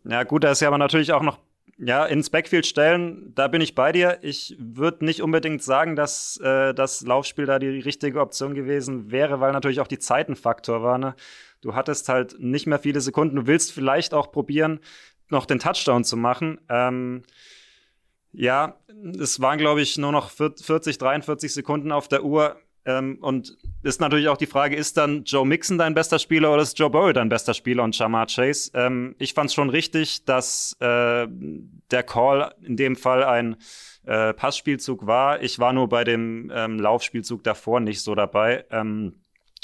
Ja, gut, da ist ja aber natürlich auch noch, ja, ins Backfield stellen, da bin ich bei dir. Ich würde nicht unbedingt sagen, dass äh, das Laufspiel da die richtige Option gewesen wäre, weil natürlich auch die Zeit ein Faktor war. Ne? Du hattest halt nicht mehr viele Sekunden. Du willst vielleicht auch probieren, noch den Touchdown zu machen. Ähm, ja, es waren, glaube ich, nur noch 40, 43 Sekunden auf der Uhr ähm, und ist natürlich auch die Frage, ist dann Joe Mixon dein bester Spieler oder ist Joe Burrow dein bester Spieler und Jamar Chase? Ähm, ich fand es schon richtig, dass äh, der Call in dem Fall ein äh, Passspielzug war. Ich war nur bei dem ähm, Laufspielzug davor nicht so dabei. Ähm,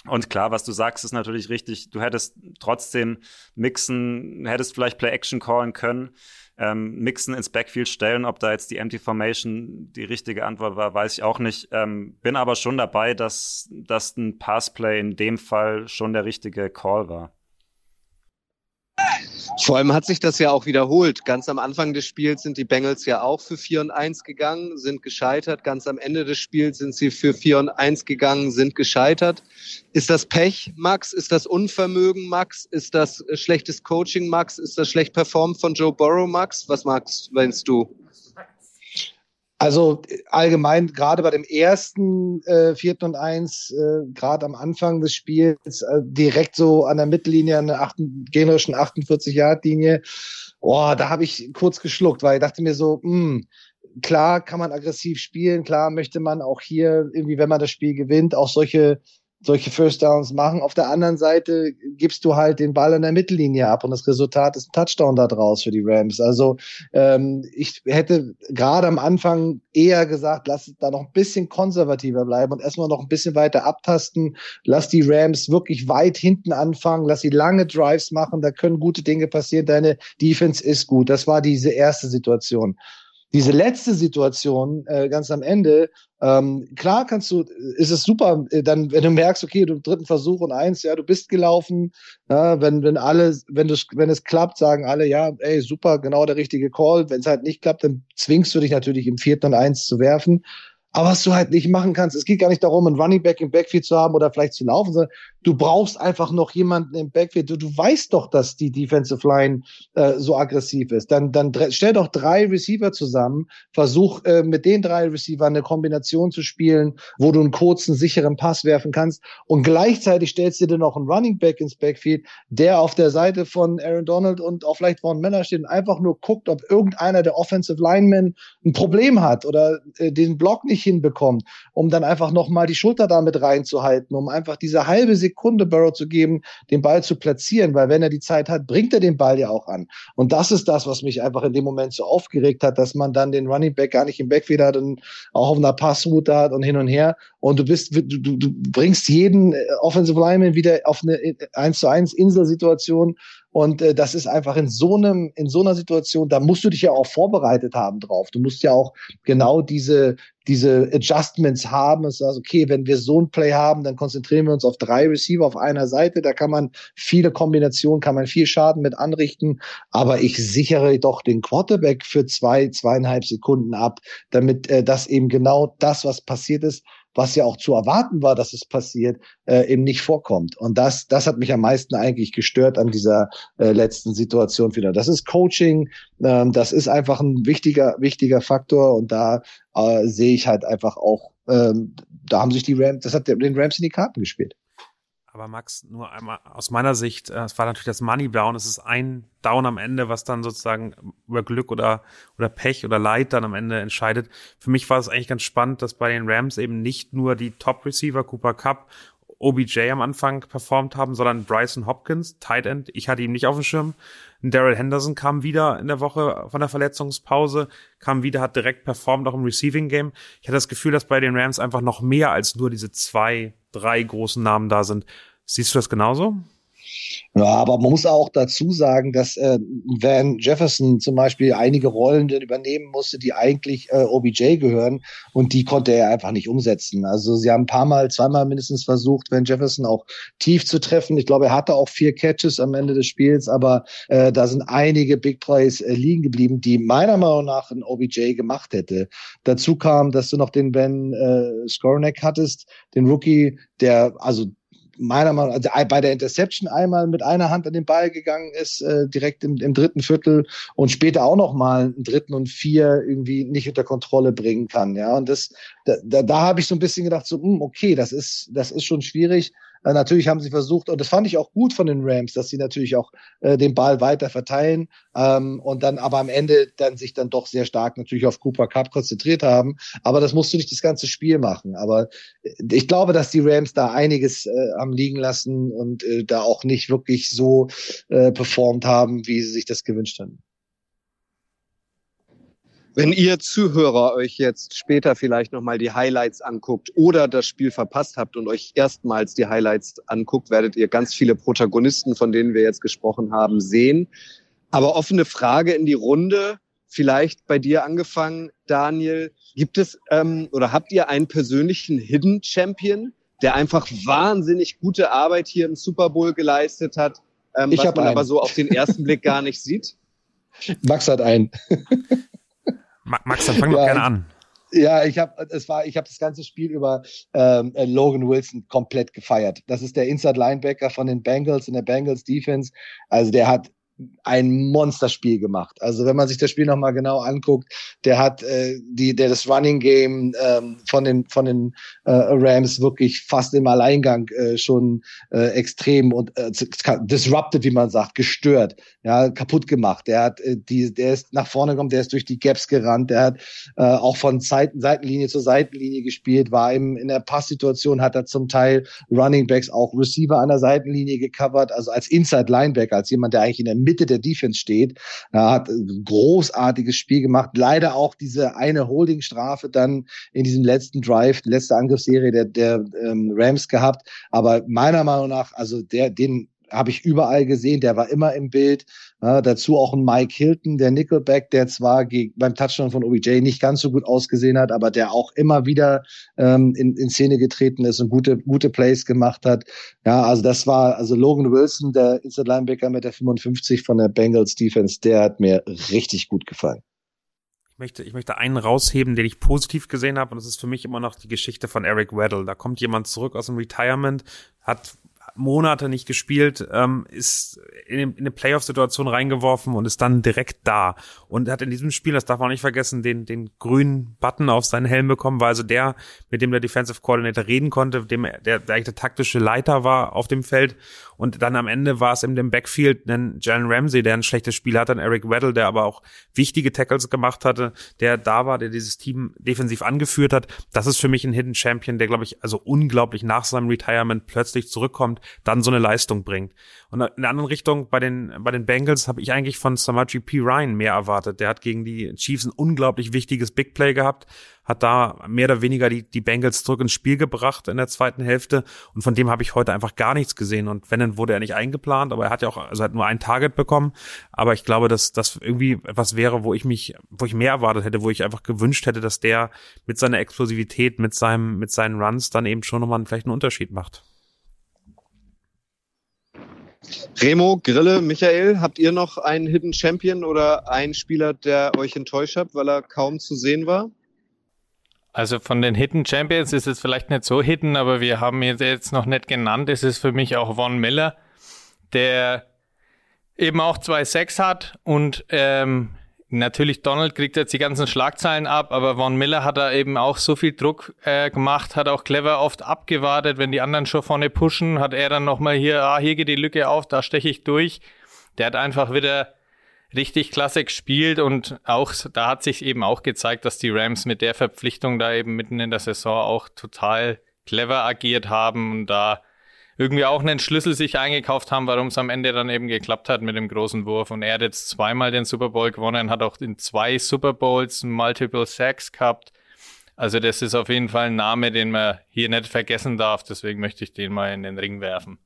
und klar, was du sagst, ist natürlich richtig. Du hättest trotzdem mixen, hättest vielleicht Play-Action callen können ähm, Mixen ins Backfield stellen. Ob da jetzt die Empty Formation die richtige Antwort war, weiß ich auch nicht. Ähm, bin aber schon dabei, dass, dass ein Passplay in dem Fall schon der richtige Call war. Vor allem hat sich das ja auch wiederholt. Ganz am Anfang des Spiels sind die Bengals ja auch für 4 und 1 gegangen, sind gescheitert. Ganz am Ende des Spiels sind sie für 4 und 1 gegangen, sind gescheitert. Ist das Pech, Max? Ist das Unvermögen, Max? Ist das schlechtes Coaching, Max? Ist das schlecht performt von Joe Burrow, Max? Was magst, meinst du? Also allgemein, gerade bei dem ersten äh, vierten und eins, äh, gerade am Anfang des Spiels, äh, direkt so an der Mittellinie, an der achten, generischen 48-Yard-Linie, oh, da habe ich kurz geschluckt, weil ich dachte mir so, mh, hm, klar kann man aggressiv spielen, klar möchte man auch hier irgendwie, wenn man das Spiel gewinnt, auch solche solche First Downs machen. Auf der anderen Seite gibst du halt den Ball an der Mittellinie ab und das Resultat ist ein Touchdown da draus für die Rams. Also ähm, ich hätte gerade am Anfang eher gesagt, lass da noch ein bisschen konservativer bleiben und erstmal noch ein bisschen weiter abtasten. Lass die Rams wirklich weit hinten anfangen, lass sie lange Drives machen, da können gute Dinge passieren. Deine Defense ist gut. Das war diese erste Situation. Diese letzte Situation äh, ganz am Ende, ähm, klar kannst du, ist es super, äh, dann, wenn du merkst, okay, du dritten Versuch und eins, ja, du bist gelaufen, ja, wenn, wenn alle, wenn du, wenn es klappt, sagen alle, ja, ey, super, genau der richtige Call. Wenn es halt nicht klappt, dann zwingst du dich natürlich im vierten und eins zu werfen. Aber was du halt nicht machen kannst, es geht gar nicht darum, einen Running Back im Backfield zu haben oder vielleicht zu laufen, sondern du brauchst einfach noch jemanden im Backfield. Du, du weißt doch, dass die Defensive Line äh, so aggressiv ist. Dann, dann stell doch drei Receiver zusammen, versuch äh, mit den drei Receivern eine Kombination zu spielen, wo du einen kurzen, sicheren Pass werfen kannst und gleichzeitig stellst du dir noch einen Running Back ins Backfield, der auf der Seite von Aaron Donald und auch vielleicht von Männer steht und einfach nur guckt, ob irgendeiner der Offensive Linemen ein Problem hat oder äh, den Block nicht hinbekommt, um dann einfach nochmal die Schulter damit reinzuhalten, um einfach diese halbe Sekunde Burrow zu geben, den Ball zu platzieren, weil wenn er die Zeit hat, bringt er den Ball ja auch an. Und das ist das, was mich einfach in dem Moment so aufgeregt hat, dass man dann den Running Back gar nicht im Backfield hat und auch auf einer Passroute hat und hin und her. Und du bist, du, du, bringst jeden äh, Offensive Lineman wieder auf eine 1 zu 1 Inselsituation und äh, das ist einfach in so einem, in so einer Situation, da musst du dich ja auch vorbereitet haben drauf. Du musst ja auch genau diese, diese Adjustments haben. Es ist also, okay, wenn wir so ein Play haben, dann konzentrieren wir uns auf drei Receiver auf einer Seite. Da kann man viele Kombinationen, kann man viel Schaden mit anrichten. Aber ich sichere doch den Quarterback für zwei, zweieinhalb Sekunden ab, damit äh, das eben genau das, was passiert ist, was ja auch zu erwarten war, dass es passiert, äh, eben nicht vorkommt. Und das, das hat mich am meisten eigentlich gestört an dieser äh, letzten Situation wieder. Das ist Coaching, ähm, das ist einfach ein wichtiger, wichtiger Faktor und da äh, sehe ich halt einfach auch, ähm, da haben sich die Rams, das hat den Rams in die Karten gespielt. Aber Max, nur einmal aus meiner Sicht, äh, es war natürlich das Money Down. Es ist ein Down am Ende, was dann sozusagen über Glück oder, oder Pech oder Leid dann am Ende entscheidet. Für mich war es eigentlich ganz spannend, dass bei den Rams eben nicht nur die Top Receiver Cooper Cup OBJ am Anfang performt haben, sondern Bryson Hopkins, Tight End. Ich hatte ihn nicht auf dem Schirm. Daryl Henderson kam wieder in der Woche von der Verletzungspause, kam wieder, hat direkt performt, auch im Receiving Game. Ich hatte das Gefühl, dass bei den Rams einfach noch mehr als nur diese zwei, drei großen Namen da sind. Siehst du das genauso? Ja, aber man muss auch dazu sagen, dass äh, Van Jefferson zum Beispiel einige Rollen übernehmen musste, die eigentlich äh, OBJ gehören und die konnte er einfach nicht umsetzen. Also sie haben ein paar Mal, zweimal mindestens versucht, Van Jefferson auch tief zu treffen. Ich glaube, er hatte auch vier Catches am Ende des Spiels, aber äh, da sind einige Big Plays äh, liegen geblieben, die meiner Meinung nach ein OBJ gemacht hätte. Dazu kam, dass du noch den Ben äh, Skornek hattest, den Rookie, der also meiner Meinung nach, also bei der Interception einmal mit einer Hand an den Ball gegangen ist, äh, direkt im, im dritten Viertel und später auch noch mal einen dritten und vier irgendwie nicht unter Kontrolle bringen kann. Ja, und das, da, da, da habe ich so ein bisschen gedacht, so, mh, hm, okay, das ist, das ist schon schwierig. Äh, natürlich haben sie versucht, und das fand ich auch gut von den Rams, dass sie natürlich auch äh, den Ball weiter verteilen ähm, und dann aber am Ende dann sich dann doch sehr stark natürlich auf Cooper Cup konzentriert haben. Aber das musst du nicht das ganze Spiel machen. Aber äh, ich glaube, dass die Rams da einiges äh, haben liegen lassen und äh, da auch nicht wirklich so äh, performt haben, wie sie sich das gewünscht haben. Wenn ihr Zuhörer euch jetzt später vielleicht nochmal die Highlights anguckt oder das Spiel verpasst habt und euch erstmals die Highlights anguckt, werdet ihr ganz viele Protagonisten, von denen wir jetzt gesprochen haben, sehen. Aber offene Frage in die Runde, vielleicht bei dir angefangen, Daniel. Gibt es ähm, oder habt ihr einen persönlichen Hidden Champion, der einfach wahnsinnig gute Arbeit hier im Super Bowl geleistet hat, ähm, ich was man einen. aber so auf den ersten Blick gar nicht sieht? Max hat einen. Max, dann fang ja, doch gerne an. Ja, ich habe es war, ich habe das ganze Spiel über ähm, äh, Logan Wilson komplett gefeiert. Das ist der Inside Linebacker von den Bengals in der Bengals Defense. Also der hat ein Monsterspiel gemacht. Also wenn man sich das Spiel nochmal genau anguckt, der hat äh, die, der das Running Game ähm, von den von den äh, Rams wirklich fast im Alleingang äh, schon äh, extrem und äh, disrupted, wie man sagt, gestört, ja, kaputt gemacht. Der hat äh, die, der ist nach vorne gekommen, der ist durch die Gaps gerannt, der hat äh, auch von Seiten, Seitenlinie zur Seitenlinie gespielt, war im, in der Passsituation hat er zum Teil Running Backs auch Receiver an der Seitenlinie gecovert, also als Inside Linebacker, als jemand, der eigentlich in der Mitte der Defense steht. Er hat ein großartiges Spiel gemacht. Leider auch diese eine Holdingstrafe dann in diesem letzten Drive, letzte Angriffsserie der, der ähm, Rams gehabt. Aber meiner Meinung nach, also der, den habe ich überall gesehen, der war immer im Bild. Ja, dazu auch ein Mike Hilton, der Nickelback, der zwar gegen, beim Touchdown von OBJ nicht ganz so gut ausgesehen hat, aber der auch immer wieder ähm, in, in Szene getreten ist und gute, gute Plays gemacht hat. Ja, also das war, also Logan Wilson, der Inside Linebacker mit der 55 von der Bengals Defense, der hat mir richtig gut gefallen. Ich möchte, ich möchte einen rausheben, den ich positiv gesehen habe, und das ist für mich immer noch die Geschichte von Eric Weddle. Da kommt jemand zurück aus dem Retirement, hat Monate nicht gespielt, ähm, ist in, in eine Playoff-Situation reingeworfen und ist dann direkt da. Und hat in diesem Spiel, das darf man nicht vergessen, den, den grünen Button auf seinen Helm bekommen, war also der, mit dem der Defensive Coordinator reden konnte, dem der, der eigentlich der taktische Leiter war auf dem Feld. Und dann am Ende war es in dem Backfield ein Jalen Ramsey, der ein schlechtes Spiel hatte, ein Eric Weddle, der aber auch wichtige Tackles gemacht hatte, der da war, der dieses Team defensiv angeführt hat. Das ist für mich ein Hidden Champion, der, glaube ich, also unglaublich nach seinem Retirement plötzlich zurückkommt, dann so eine Leistung bringt. Und in der anderen Richtung, bei den, bei den Bengals habe ich eigentlich von Samaji P. Ryan mehr erwartet. Der hat gegen die Chiefs ein unglaublich wichtiges Big Play gehabt, hat da mehr oder weniger die, die Bengals zurück ins Spiel gebracht in der zweiten Hälfte. Und von dem habe ich heute einfach gar nichts gesehen. Und wenn, dann wurde er nicht eingeplant, aber er hat ja auch, also hat nur ein Target bekommen. Aber ich glaube, dass das irgendwie etwas wäre, wo ich mich, wo ich mehr erwartet hätte, wo ich einfach gewünscht hätte, dass der mit seiner Explosivität, mit seinem, mit seinen Runs dann eben schon nochmal vielleicht einen Unterschied macht. Remo, Grille, Michael, habt ihr noch einen Hidden Champion oder einen Spieler, der euch enttäuscht hat, weil er kaum zu sehen war? Also von den Hidden Champions ist es vielleicht nicht so hidden, aber wir haben ihn jetzt noch nicht genannt. Es ist für mich auch Von Miller, der eben auch zwei Sex hat und ähm, Natürlich, Donald kriegt jetzt die ganzen Schlagzeilen ab, aber Von Miller hat da eben auch so viel Druck äh, gemacht, hat auch clever oft abgewartet, wenn die anderen schon vorne pushen, hat er dann nochmal hier, ah, hier geht die Lücke auf, da steche ich durch. Der hat einfach wieder richtig klasse gespielt und auch, da hat sich eben auch gezeigt, dass die Rams mit der Verpflichtung da eben mitten in der Saison auch total clever agiert haben und da irgendwie auch einen Schlüssel sich eingekauft haben, warum es am Ende dann eben geklappt hat mit dem großen Wurf. Und er hat jetzt zweimal den Super Bowl gewonnen, hat auch in zwei Super Bowls Multiple Sacks gehabt. Also das ist auf jeden Fall ein Name, den man hier nicht vergessen darf. Deswegen möchte ich den mal in den Ring werfen.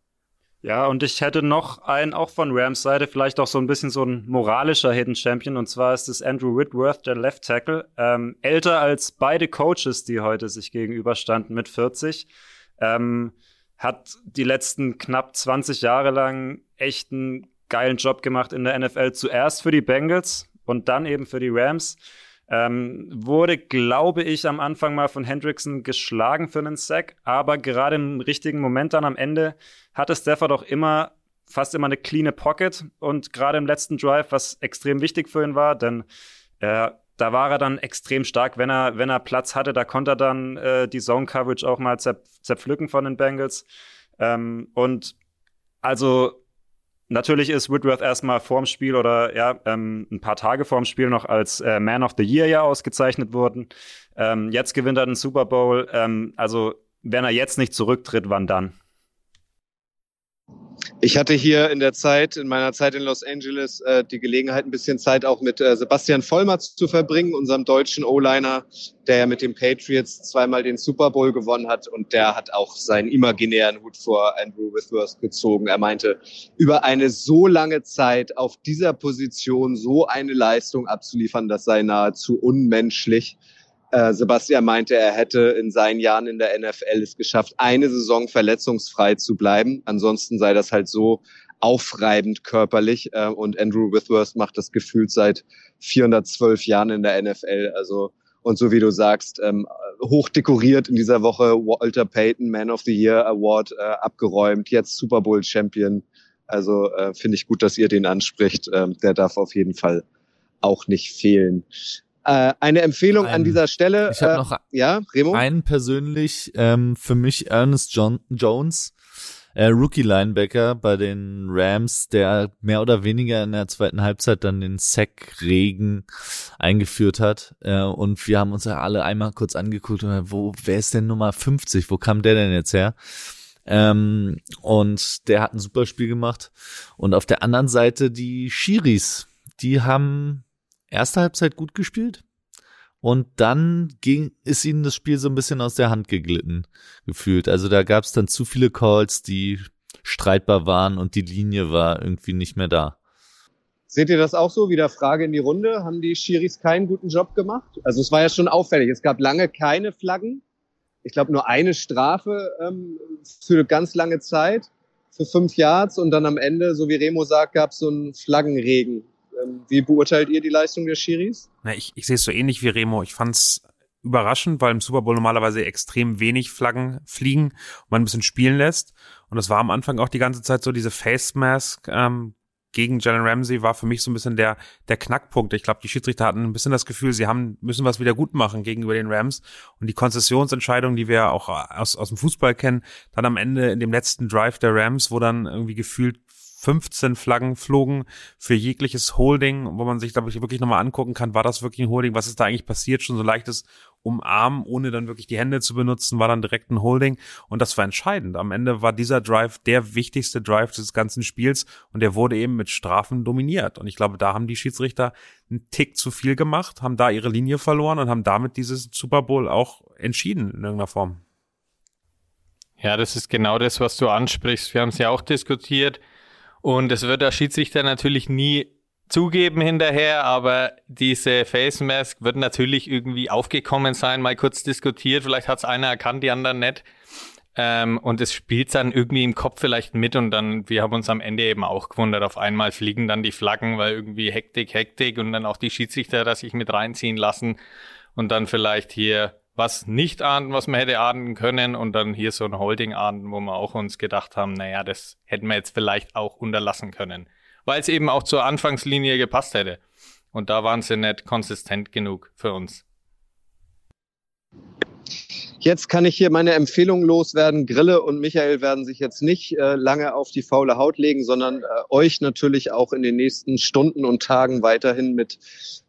Ja, und ich hätte noch einen, auch von Rams Seite, vielleicht auch so ein bisschen so ein moralischer Hidden Champion. Und zwar ist es Andrew Whitworth, der Left Tackle. Ähm, älter als beide Coaches, die heute sich gegenüberstanden mit 40. Ähm, hat die letzten knapp 20 Jahre lang echt einen geilen Job gemacht in der NFL. Zuerst für die Bengals und dann eben für die Rams. Ähm, wurde, glaube ich, am Anfang mal von Hendrickson geschlagen für einen Sack, aber gerade im richtigen Moment dann am Ende hatte Stafford auch immer fast immer eine cleane Pocket und gerade im letzten Drive, was extrem wichtig für ihn war, denn er da war er dann extrem stark, wenn er, wenn er Platz hatte. Da konnte er dann äh, die Zone Coverage auch mal zer zerpflücken von den Bengals. Ähm, und also natürlich ist Whitworth erstmal vorm Spiel oder ja, ähm, ein paar Tage vorm Spiel noch als äh, Man of the Year ja ausgezeichnet worden. Ähm, jetzt gewinnt er den Super Bowl. Ähm, also, wenn er jetzt nicht zurücktritt, wann dann? Ich hatte hier in der Zeit, in meiner Zeit in Los Angeles, äh, die Gelegenheit, ein bisschen Zeit auch mit äh, Sebastian Vollmerz zu verbringen, unserem deutschen O-Liner, der ja mit den Patriots zweimal den Super Bowl gewonnen hat und der hat auch seinen imaginären Hut vor Andrew Whitworth gezogen. Er meinte, über eine so lange Zeit auf dieser Position so eine Leistung abzuliefern, das sei nahezu unmenschlich. Äh, Sebastian meinte, er hätte in seinen Jahren in der NFL es geschafft, eine Saison verletzungsfrei zu bleiben. Ansonsten sei das halt so aufreibend körperlich. Äh, und Andrew Withworth macht das gefühlt seit 412 Jahren in der NFL. Also und so wie du sagst, ähm, hoch dekoriert in dieser Woche Walter Payton Man of the Year Award äh, abgeräumt, jetzt Super Bowl Champion. Also äh, finde ich gut, dass ihr den anspricht. Ähm, der darf auf jeden Fall auch nicht fehlen. Äh, eine Empfehlung Ein, an dieser Stelle. Ich habe äh, noch ja, Remo? einen persönlich, ähm, für mich Ernest John Jones, äh, Rookie-Linebacker bei den Rams, der mehr oder weniger in der zweiten Halbzeit dann den Sack-Regen eingeführt hat. Äh, und wir haben uns ja alle einmal kurz angeguckt, wo, wer ist denn Nummer 50? Wo kam der denn jetzt her? Ähm, und der hat ein super Spiel gemacht. Und auf der anderen Seite die Schiris, die haben erste Halbzeit gut gespielt. Und dann ging, ist ihnen das Spiel so ein bisschen aus der Hand geglitten gefühlt. Also da gab es dann zu viele Calls, die streitbar waren und die Linie war irgendwie nicht mehr da. Seht ihr das auch so? Wieder Frage in die Runde. Haben die Schiris keinen guten Job gemacht? Also es war ja schon auffällig. Es gab lange keine Flaggen. Ich glaube nur eine Strafe ähm, für ganz lange Zeit, für fünf Yards. Und dann am Ende, so wie Remo sagt, gab es so einen Flaggenregen. Ähm, wie beurteilt ihr die Leistung der Schiris? Na, ich, ich sehe es so ähnlich wie Remo. Ich fand's überraschend, weil im Super Bowl normalerweise extrem wenig Flaggen fliegen und man ein bisschen spielen lässt. Und das war am Anfang auch die ganze Zeit so diese Face Mask ähm, gegen Jalen Ramsey war für mich so ein bisschen der der Knackpunkt. Ich glaube, die Schiedsrichter hatten ein bisschen das Gefühl, sie haben müssen was wieder gut machen gegenüber den Rams und die Konzessionsentscheidung, die wir auch aus aus dem Fußball kennen, dann am Ende in dem letzten Drive der Rams, wo dann irgendwie gefühlt 15 Flaggen flogen für jegliches Holding, wo man sich, glaube ich, wirklich nochmal angucken kann, war das wirklich ein Holding, was ist da eigentlich passiert, schon so leichtes Umarmen, ohne dann wirklich die Hände zu benutzen, war dann direkt ein Holding und das war entscheidend. Am Ende war dieser Drive der wichtigste Drive des ganzen Spiels und der wurde eben mit Strafen dominiert und ich glaube, da haben die Schiedsrichter einen Tick zu viel gemacht, haben da ihre Linie verloren und haben damit dieses Super Bowl auch entschieden in irgendeiner Form. Ja, das ist genau das, was du ansprichst. Wir haben es ja auch diskutiert. Und es wird der Schiedsrichter natürlich nie zugeben hinterher, aber diese Face Mask wird natürlich irgendwie aufgekommen sein, mal kurz diskutiert, vielleicht hat es einer erkannt, die anderen nicht. Ähm, und es spielt dann irgendwie im Kopf vielleicht mit und dann, wir haben uns am Ende eben auch gewundert, auf einmal fliegen dann die Flaggen, weil irgendwie Hektik, Hektik und dann auch die Schiedsrichter, dass sich mit reinziehen lassen und dann vielleicht hier was nicht ahnden, was man hätte ahnden können und dann hier so ein Holding ahnden, wo wir auch uns gedacht haben, naja, das hätten wir jetzt vielleicht auch unterlassen können, weil es eben auch zur Anfangslinie gepasst hätte. Und da waren sie nicht konsistent genug für uns. Jetzt kann ich hier meine Empfehlung loswerden. Grille und Michael werden sich jetzt nicht äh, lange auf die faule Haut legen, sondern äh, euch natürlich auch in den nächsten Stunden und Tagen weiterhin mit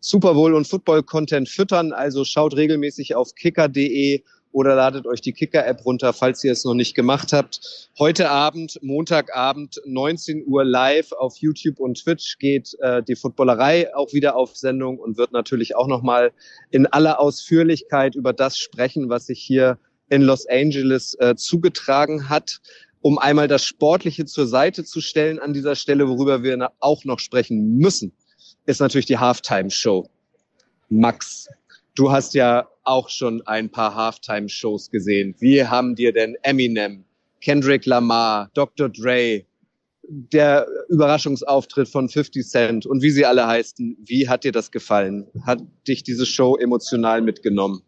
Super Bowl und Football-Content füttern. Also schaut regelmäßig auf kicker.de oder ladet euch die Kicker-App runter, falls ihr es noch nicht gemacht habt. Heute Abend, Montagabend, 19 Uhr live auf YouTube und Twitch geht äh, die Footballerei auch wieder auf Sendung und wird natürlich auch nochmal in aller Ausführlichkeit über das sprechen, was sich hier in Los Angeles äh, zugetragen hat. Um einmal das Sportliche zur Seite zu stellen an dieser Stelle, worüber wir auch noch sprechen müssen, ist natürlich die Halftime-Show. Max, Du hast ja auch schon ein paar Halftime-Shows gesehen. Wie haben dir denn Eminem, Kendrick Lamar, Dr. Dre, der Überraschungsauftritt von 50 Cent und wie sie alle heißen, wie hat dir das gefallen? Hat dich diese Show emotional mitgenommen?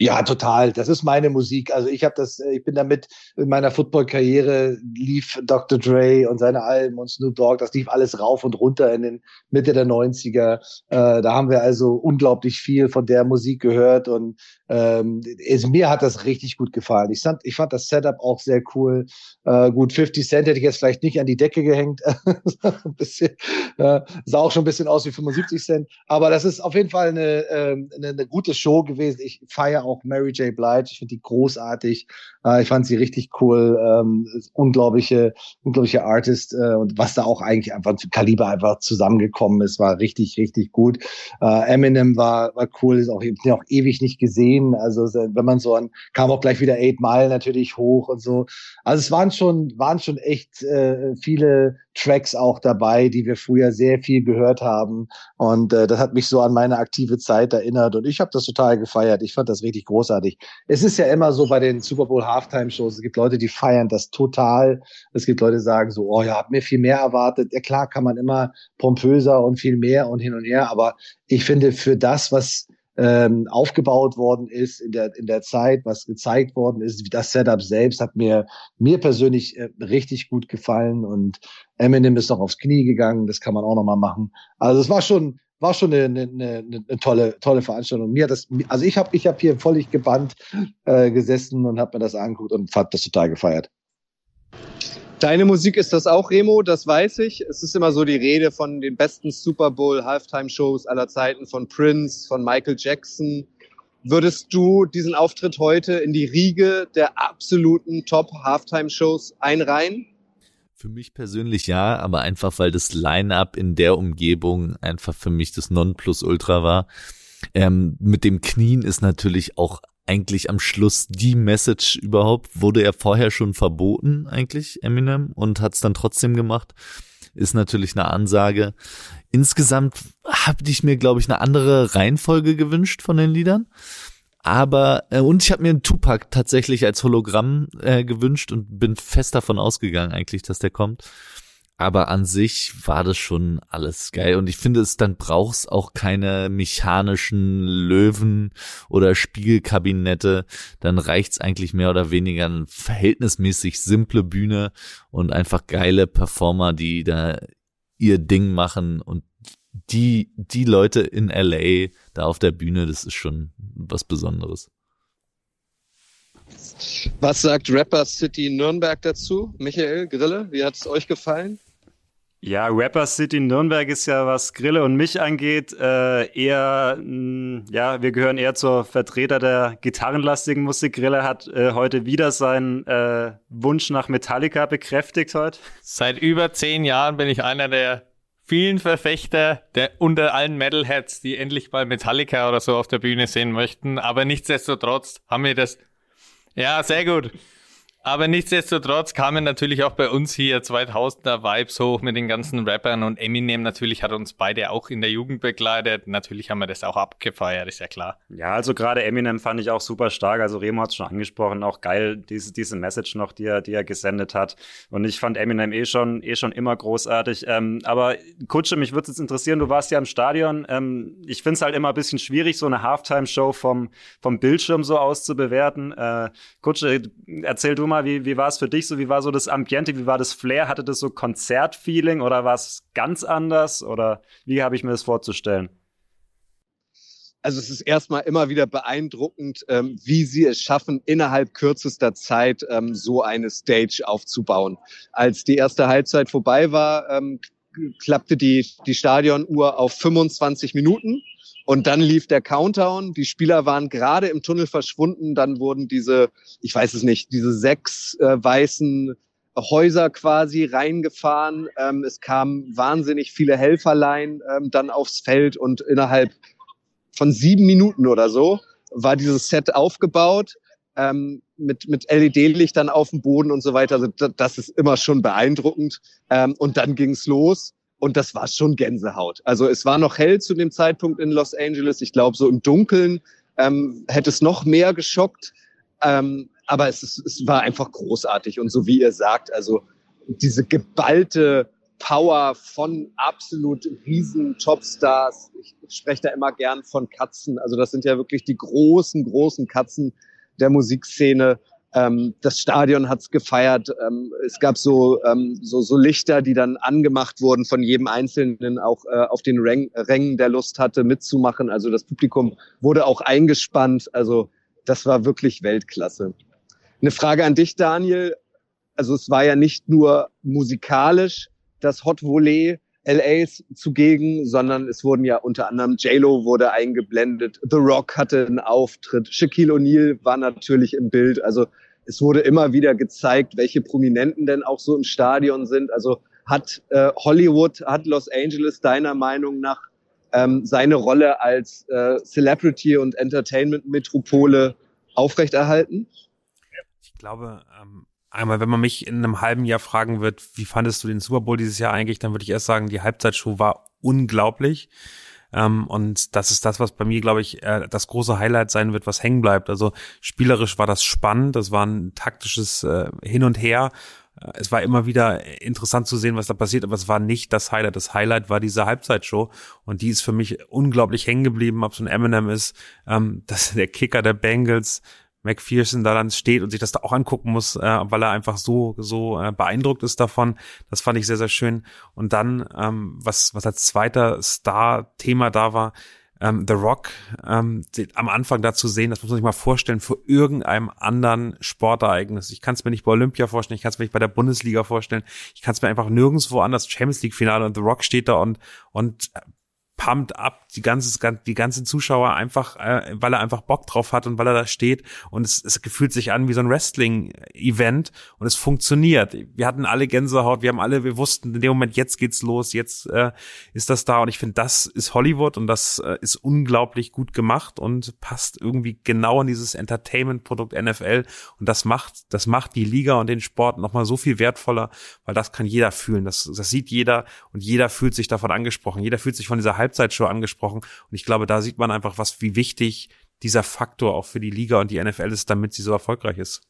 Ja, total. Das ist meine Musik. Also ich habe das, äh, ich bin damit in meiner Football-Karriere lief Dr. Dre und seine Alben und Snoop Dogg, das lief alles rauf und runter in den Mitte der 90er. Äh, da haben wir also unglaublich viel von der Musik gehört und ähm, es, mir hat das richtig gut gefallen. Ich fand, ich fand das Setup auch sehr cool. Äh, gut, 50 Cent hätte ich jetzt vielleicht nicht an die Decke gehängt. ein bisschen, äh, sah auch schon ein bisschen aus wie 75 Cent. Aber das ist auf jeden Fall eine, äh, eine, eine gute Show gewesen. Ich feiere auch Mary J. Blige. Ich finde die großartig. Äh, ich fand sie richtig cool. Ähm, unglaubliche, unglaubliche Artist. Äh, und was da auch eigentlich einfach zu Kaliber einfach zusammengekommen ist, war richtig, richtig gut. Äh, Eminem war, war cool. Ist auch, ich auch ewig nicht gesehen. Also wenn man so an, kam auch gleich wieder Eight Mile natürlich hoch und so. Also es waren schon, waren schon echt äh, viele Tracks auch dabei, die wir früher sehr viel gehört haben. Und äh, das hat mich so an meine aktive Zeit erinnert. Und ich habe das total gefeiert. Ich fand das richtig großartig. Es ist ja immer so bei den Super Bowl Halftime-Shows, es gibt Leute, die feiern das total. Es gibt Leute, die sagen so, oh ja, hab mir viel mehr erwartet. Ja klar, kann man immer pompöser und viel mehr und hin und her. Aber ich finde, für das, was ähm, aufgebaut worden ist in der, in der Zeit, was gezeigt worden ist. Das Setup selbst hat mir, mir persönlich äh, richtig gut gefallen und Eminem ist noch aufs Knie gegangen, das kann man auch nochmal machen. Also es war schon, war schon eine, eine, eine, tolle, tolle Veranstaltung. Mir hat das, also ich habe ich hab hier völlig gebannt äh, gesessen und habe mir das angeguckt und fand das total gefeiert. Deine Musik ist das auch, Remo, das weiß ich. Es ist immer so die Rede von den besten Super Bowl Halftime Shows aller Zeiten von Prince, von Michael Jackson. Würdest du diesen Auftritt heute in die Riege der absoluten Top Halftime Shows einreihen? Für mich persönlich ja, aber einfach weil das Line-up in der Umgebung einfach für mich das Nonplusultra war. Ähm, mit dem Knien ist natürlich auch eigentlich am Schluss die Message überhaupt. Wurde er vorher schon verboten, eigentlich, Eminem, und hat es dann trotzdem gemacht. Ist natürlich eine Ansage. Insgesamt habe ich mir, glaube ich, eine andere Reihenfolge gewünscht von den Liedern. Aber, äh, und ich habe mir einen Tupac tatsächlich als Hologramm äh, gewünscht und bin fest davon ausgegangen, eigentlich, dass der kommt. Aber an sich war das schon alles geil. Und ich finde es, dann brauchst auch keine mechanischen Löwen oder Spiegelkabinette. Dann reicht's eigentlich mehr oder weniger eine verhältnismäßig simple Bühne und einfach geile Performer, die da ihr Ding machen und die, die Leute in LA da auf der Bühne, das ist schon was Besonderes. Was sagt Rapper City Nürnberg dazu? Michael Grille, wie hat es euch gefallen? Ja, Rapper City Nürnberg ist ja, was Grille und mich angeht, äh, eher, mh, mm, ja, wir gehören eher zur Vertreter der gitarrenlastigen Musik. Grille hat äh, heute wieder seinen äh, Wunsch nach Metallica bekräftigt heute. Seit über zehn Jahren bin ich einer der vielen Verfechter der unter allen Metalheads, die endlich mal Metallica oder so auf der Bühne sehen möchten. Aber nichtsdestotrotz haben wir das. Ja, sehr gut. Aber nichtsdestotrotz kamen natürlich auch bei uns hier 2000er Vibes hoch mit den ganzen Rappern und Eminem natürlich hat uns beide auch in der Jugend begleitet. Natürlich haben wir das auch abgefeiert, ist ja klar. Ja, also gerade Eminem fand ich auch super stark. Also Remo hat es schon angesprochen, auch geil, diese, diese Message noch, die er, die er gesendet hat. Und ich fand Eminem eh schon, eh schon immer großartig. Ähm, aber Kutsche, mich würde es jetzt interessieren, du warst ja im Stadion. Ähm, ich finde es halt immer ein bisschen schwierig, so eine Halftime-Show vom, vom Bildschirm so auszubewerten. Äh, Kutsche, erzähl du mal, mal, wie, wie war es für dich so? Wie war so das Ambiente? Wie war das Flair? Hatte das so Konzertfeeling oder war es ganz anders? Oder wie habe ich mir das vorzustellen? Also es ist erstmal immer wieder beeindruckend, ähm, wie sie es schaffen, innerhalb kürzester Zeit ähm, so eine Stage aufzubauen. Als die erste Halbzeit vorbei war, ähm, klappte die, die Stadionuhr auf 25 Minuten. Und dann lief der Countdown. Die Spieler waren gerade im Tunnel verschwunden. Dann wurden diese, ich weiß es nicht, diese sechs äh, weißen Häuser quasi reingefahren. Ähm, es kamen wahnsinnig viele Helferlein ähm, dann aufs Feld und innerhalb von sieben Minuten oder so war dieses Set aufgebaut ähm, mit, mit LED-Lichtern auf dem Boden und so weiter. Also das ist immer schon beeindruckend. Ähm, und dann ging's los. Und das war schon Gänsehaut. Also es war noch hell zu dem Zeitpunkt in Los Angeles. Ich glaube, so im Dunkeln ähm, hätte es noch mehr geschockt. Ähm, aber es, ist, es war einfach großartig. Und so wie ihr sagt, also diese geballte Power von absolut riesen Topstars. Ich, ich spreche da immer gern von Katzen. Also das sind ja wirklich die großen, großen Katzen der Musikszene. Ähm, das Stadion hat's gefeiert. Ähm, es gab so, ähm, so, so Lichter, die dann angemacht wurden von jedem Einzelnen, auch äh, auf den Rängen, Rängen, der Lust hatte, mitzumachen. Also das Publikum wurde auch eingespannt. Also das war wirklich Weltklasse. Eine Frage an dich, Daniel. Also es war ja nicht nur musikalisch das Hot Volley, LAs zugegen, sondern es wurden ja unter anderem J-Lo wurde eingeblendet, The Rock hatte einen Auftritt, Shaquille O'Neal war natürlich im Bild. Also es wurde immer wieder gezeigt, welche Prominenten denn auch so im Stadion sind. Also hat äh, Hollywood, hat Los Angeles deiner Meinung nach ähm, seine Rolle als äh, Celebrity und Entertainment-Metropole aufrechterhalten? Ich glaube, ähm, Einmal, wenn man mich in einem halben Jahr fragen wird, wie fandest du den Super Bowl dieses Jahr eigentlich, dann würde ich erst sagen, die Halbzeitshow war unglaublich. Ähm, und das ist das, was bei mir, glaube ich, äh, das große Highlight sein wird, was hängen bleibt. Also spielerisch war das spannend, das war ein taktisches äh, Hin und Her. äh, es war immer wieder interessant zu sehen, was da passiert, aber es war nicht das Highlight. Das Highlight war diese Halbzeitshow und die ist für mich unglaublich hängen geblieben, ob so ein Eminem ist, ähm, dass der Kicker der Bengals McPherson da dann steht und sich das da auch angucken muss, äh, weil er einfach so so äh, beeindruckt ist davon. Das fand ich sehr sehr schön. Und dann ähm, was was als zweiter Star-Thema da war, ähm, The Rock ähm, am Anfang dazu sehen, das muss man sich mal vorstellen, vor irgendeinem anderen Sportereignis. Ich kann es mir nicht bei Olympia vorstellen, ich kann es mir nicht bei der Bundesliga vorstellen, ich kann es mir einfach nirgendwo anders Champions League Finale und The Rock steht da und und pumped ab, die ganze, die ganzen Zuschauer einfach, äh, weil er einfach Bock drauf hat und weil er da steht. Und es, es gefühlt sich an wie so ein Wrestling-Event und es funktioniert. Wir hatten alle Gänsehaut, wir haben alle, wir wussten in dem Moment, jetzt geht's los, jetzt äh, ist das da. Und ich finde, das ist Hollywood und das äh, ist unglaublich gut gemacht und passt irgendwie genau in dieses Entertainment-Produkt NFL und das macht, das macht die Liga und den Sport nochmal so viel wertvoller, weil das kann jeder fühlen, das, das sieht jeder und jeder fühlt sich davon angesprochen, jeder fühlt sich von dieser Halbzeitshow angesprochen. Und ich glaube, da sieht man einfach, was, wie wichtig dieser Faktor auch für die Liga und die NFL ist, damit sie so erfolgreich ist.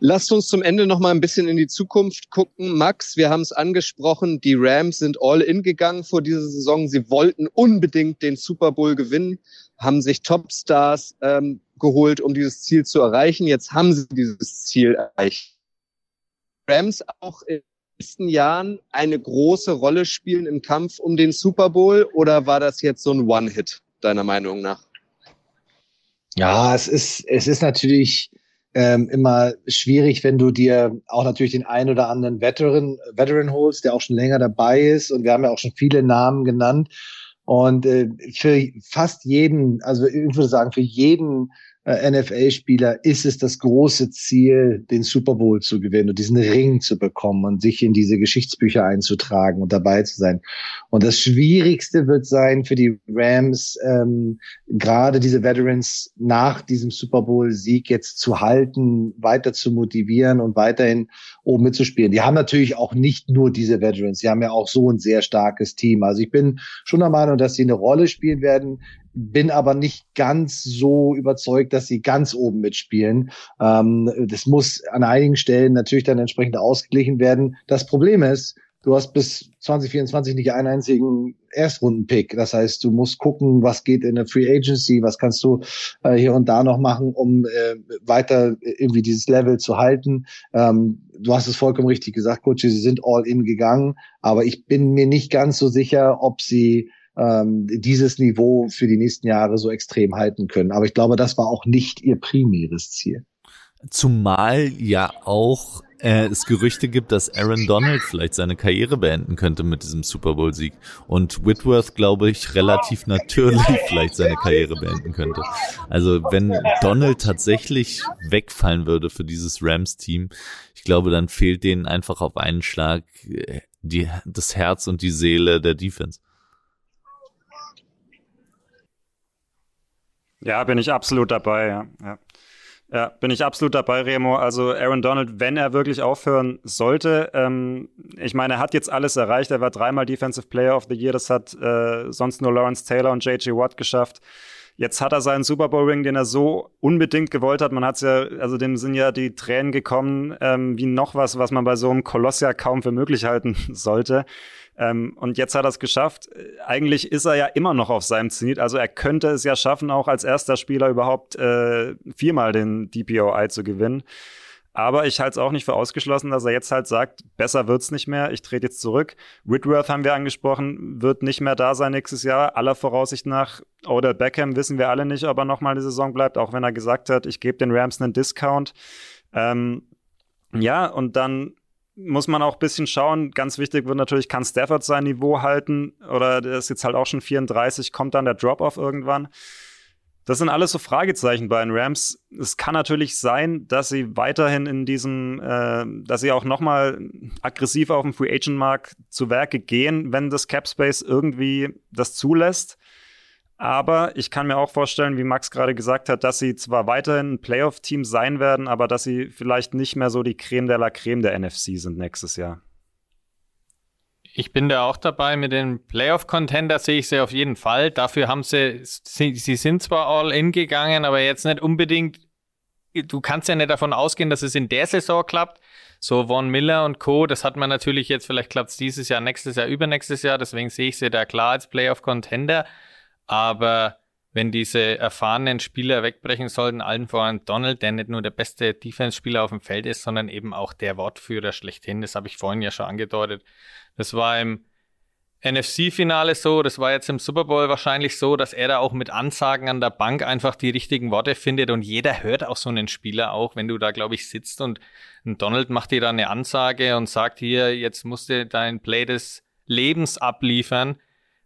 Lasst uns zum Ende noch mal ein bisschen in die Zukunft gucken. Max, wir haben es angesprochen, die Rams sind all in gegangen vor dieser Saison. Sie wollten unbedingt den Super Bowl gewinnen, haben sich Topstars ähm, geholt, um dieses Ziel zu erreichen. Jetzt haben sie dieses Ziel erreicht. Rams auch nächsten Jahren eine große Rolle spielen im Kampf um den Super Bowl oder war das jetzt so ein One-Hit, deiner Meinung nach? Ja, es ist, es ist natürlich ähm, immer schwierig, wenn du dir auch natürlich den einen oder anderen Veteran, Veteran holst, der auch schon länger dabei ist. Und wir haben ja auch schon viele Namen genannt. Und äh, für fast jeden, also ich würde sagen, für jeden äh, NFL-Spieler ist es das große Ziel, den Super Bowl zu gewinnen und diesen Ring zu bekommen und sich in diese Geschichtsbücher einzutragen und dabei zu sein. Und das Schwierigste wird sein für die Rams, ähm, gerade diese Veterans nach diesem Super Bowl-Sieg jetzt zu halten, weiter zu motivieren und weiterhin oben mitzuspielen. Die haben natürlich auch nicht nur diese Veterans, sie haben ja auch so ein sehr starkes Team. Also ich bin schon der Meinung, dass sie eine Rolle spielen werden bin aber nicht ganz so überzeugt, dass sie ganz oben mitspielen. Ähm, das muss an einigen Stellen natürlich dann entsprechend ausgeglichen werden. Das Problem ist, du hast bis 2024 nicht einen einzigen Erstrunden-Pick. Das heißt, du musst gucken, was geht in der Free Agency, was kannst du äh, hier und da noch machen, um äh, weiter irgendwie dieses Level zu halten. Ähm, du hast es vollkommen richtig gesagt, Coach, sie sind all in gegangen, aber ich bin mir nicht ganz so sicher, ob sie ähm, dieses Niveau für die nächsten Jahre so extrem halten können. Aber ich glaube, das war auch nicht ihr primäres Ziel. Zumal ja auch äh, es Gerüchte gibt, dass Aaron Donald vielleicht seine Karriere beenden könnte mit diesem Super Bowl-Sieg. Und Whitworth, glaube ich, relativ natürlich vielleicht seine Karriere beenden könnte. Also wenn Donald tatsächlich wegfallen würde für dieses Rams-Team, ich glaube, dann fehlt denen einfach auf einen Schlag äh, die, das Herz und die Seele der Defense. Ja, bin ich absolut dabei, ja. ja. Ja, bin ich absolut dabei, Remo. Also Aaron Donald, wenn er wirklich aufhören sollte, ähm, ich meine, er hat jetzt alles erreicht. Er war dreimal Defensive Player of the Year. Das hat äh, sonst nur Lawrence Taylor und J.J. Watt geschafft. Jetzt hat er seinen Super Bowl Ring, den er so unbedingt gewollt hat. Man hat's ja, also dem sind ja die Tränen gekommen, ähm, wie noch was, was man bei so einem Koloss ja kaum für möglich halten sollte. Ähm, und jetzt hat er es geschafft. Eigentlich ist er ja immer noch auf seinem Zenit. Also er könnte es ja schaffen, auch als erster Spieler überhaupt äh, viermal den DPOI zu gewinnen. Aber ich halte es auch nicht für ausgeschlossen, dass er jetzt halt sagt, besser wird's nicht mehr, ich trete jetzt zurück. Whitworth haben wir angesprochen, wird nicht mehr da sein nächstes Jahr. Aller Voraussicht nach, oder Beckham wissen wir alle nicht, ob er nochmal die Saison bleibt, auch wenn er gesagt hat, ich gebe den Rams einen Discount. Ähm, ja, und dann muss man auch ein bisschen schauen. Ganz wichtig wird natürlich, kann Stafford sein Niveau halten? Oder der ist jetzt halt auch schon 34, kommt dann der Drop-Off irgendwann? Das sind alles so Fragezeichen bei den Rams. Es kann natürlich sein, dass sie weiterhin in diesem, äh, dass sie auch noch mal aggressiv auf dem Free Agent Markt zu Werke gehen, wenn das Cap Space irgendwie das zulässt. Aber ich kann mir auch vorstellen, wie Max gerade gesagt hat, dass sie zwar weiterhin ein Playoff-Team sein werden, aber dass sie vielleicht nicht mehr so die Creme de la Creme der NFC sind nächstes Jahr. Ich bin da auch dabei mit den Playoff-Contender, sehe ich sie auf jeden Fall. Dafür haben sie, sie, sie sind zwar all in gegangen, aber jetzt nicht unbedingt du kannst ja nicht davon ausgehen, dass es in der Saison klappt. So Von Miller und Co., das hat man natürlich jetzt, vielleicht klappt es dieses Jahr, nächstes Jahr, übernächstes Jahr, deswegen sehe ich sie da klar als Playoff-Contender. Aber wenn diese erfahrenen Spieler wegbrechen sollten, allen voran Donald, der nicht nur der beste Defense-Spieler auf dem Feld ist, sondern eben auch der Wortführer schlechthin, das habe ich vorhin ja schon angedeutet. Das war im NFC-Finale so, das war jetzt im Super Bowl wahrscheinlich so, dass er da auch mit Ansagen an der Bank einfach die richtigen Worte findet und jeder hört auch so einen Spieler auch, wenn du da, glaube ich, sitzt und Donald macht dir da eine Ansage und sagt hier, jetzt musst du dein Play des Lebens abliefern,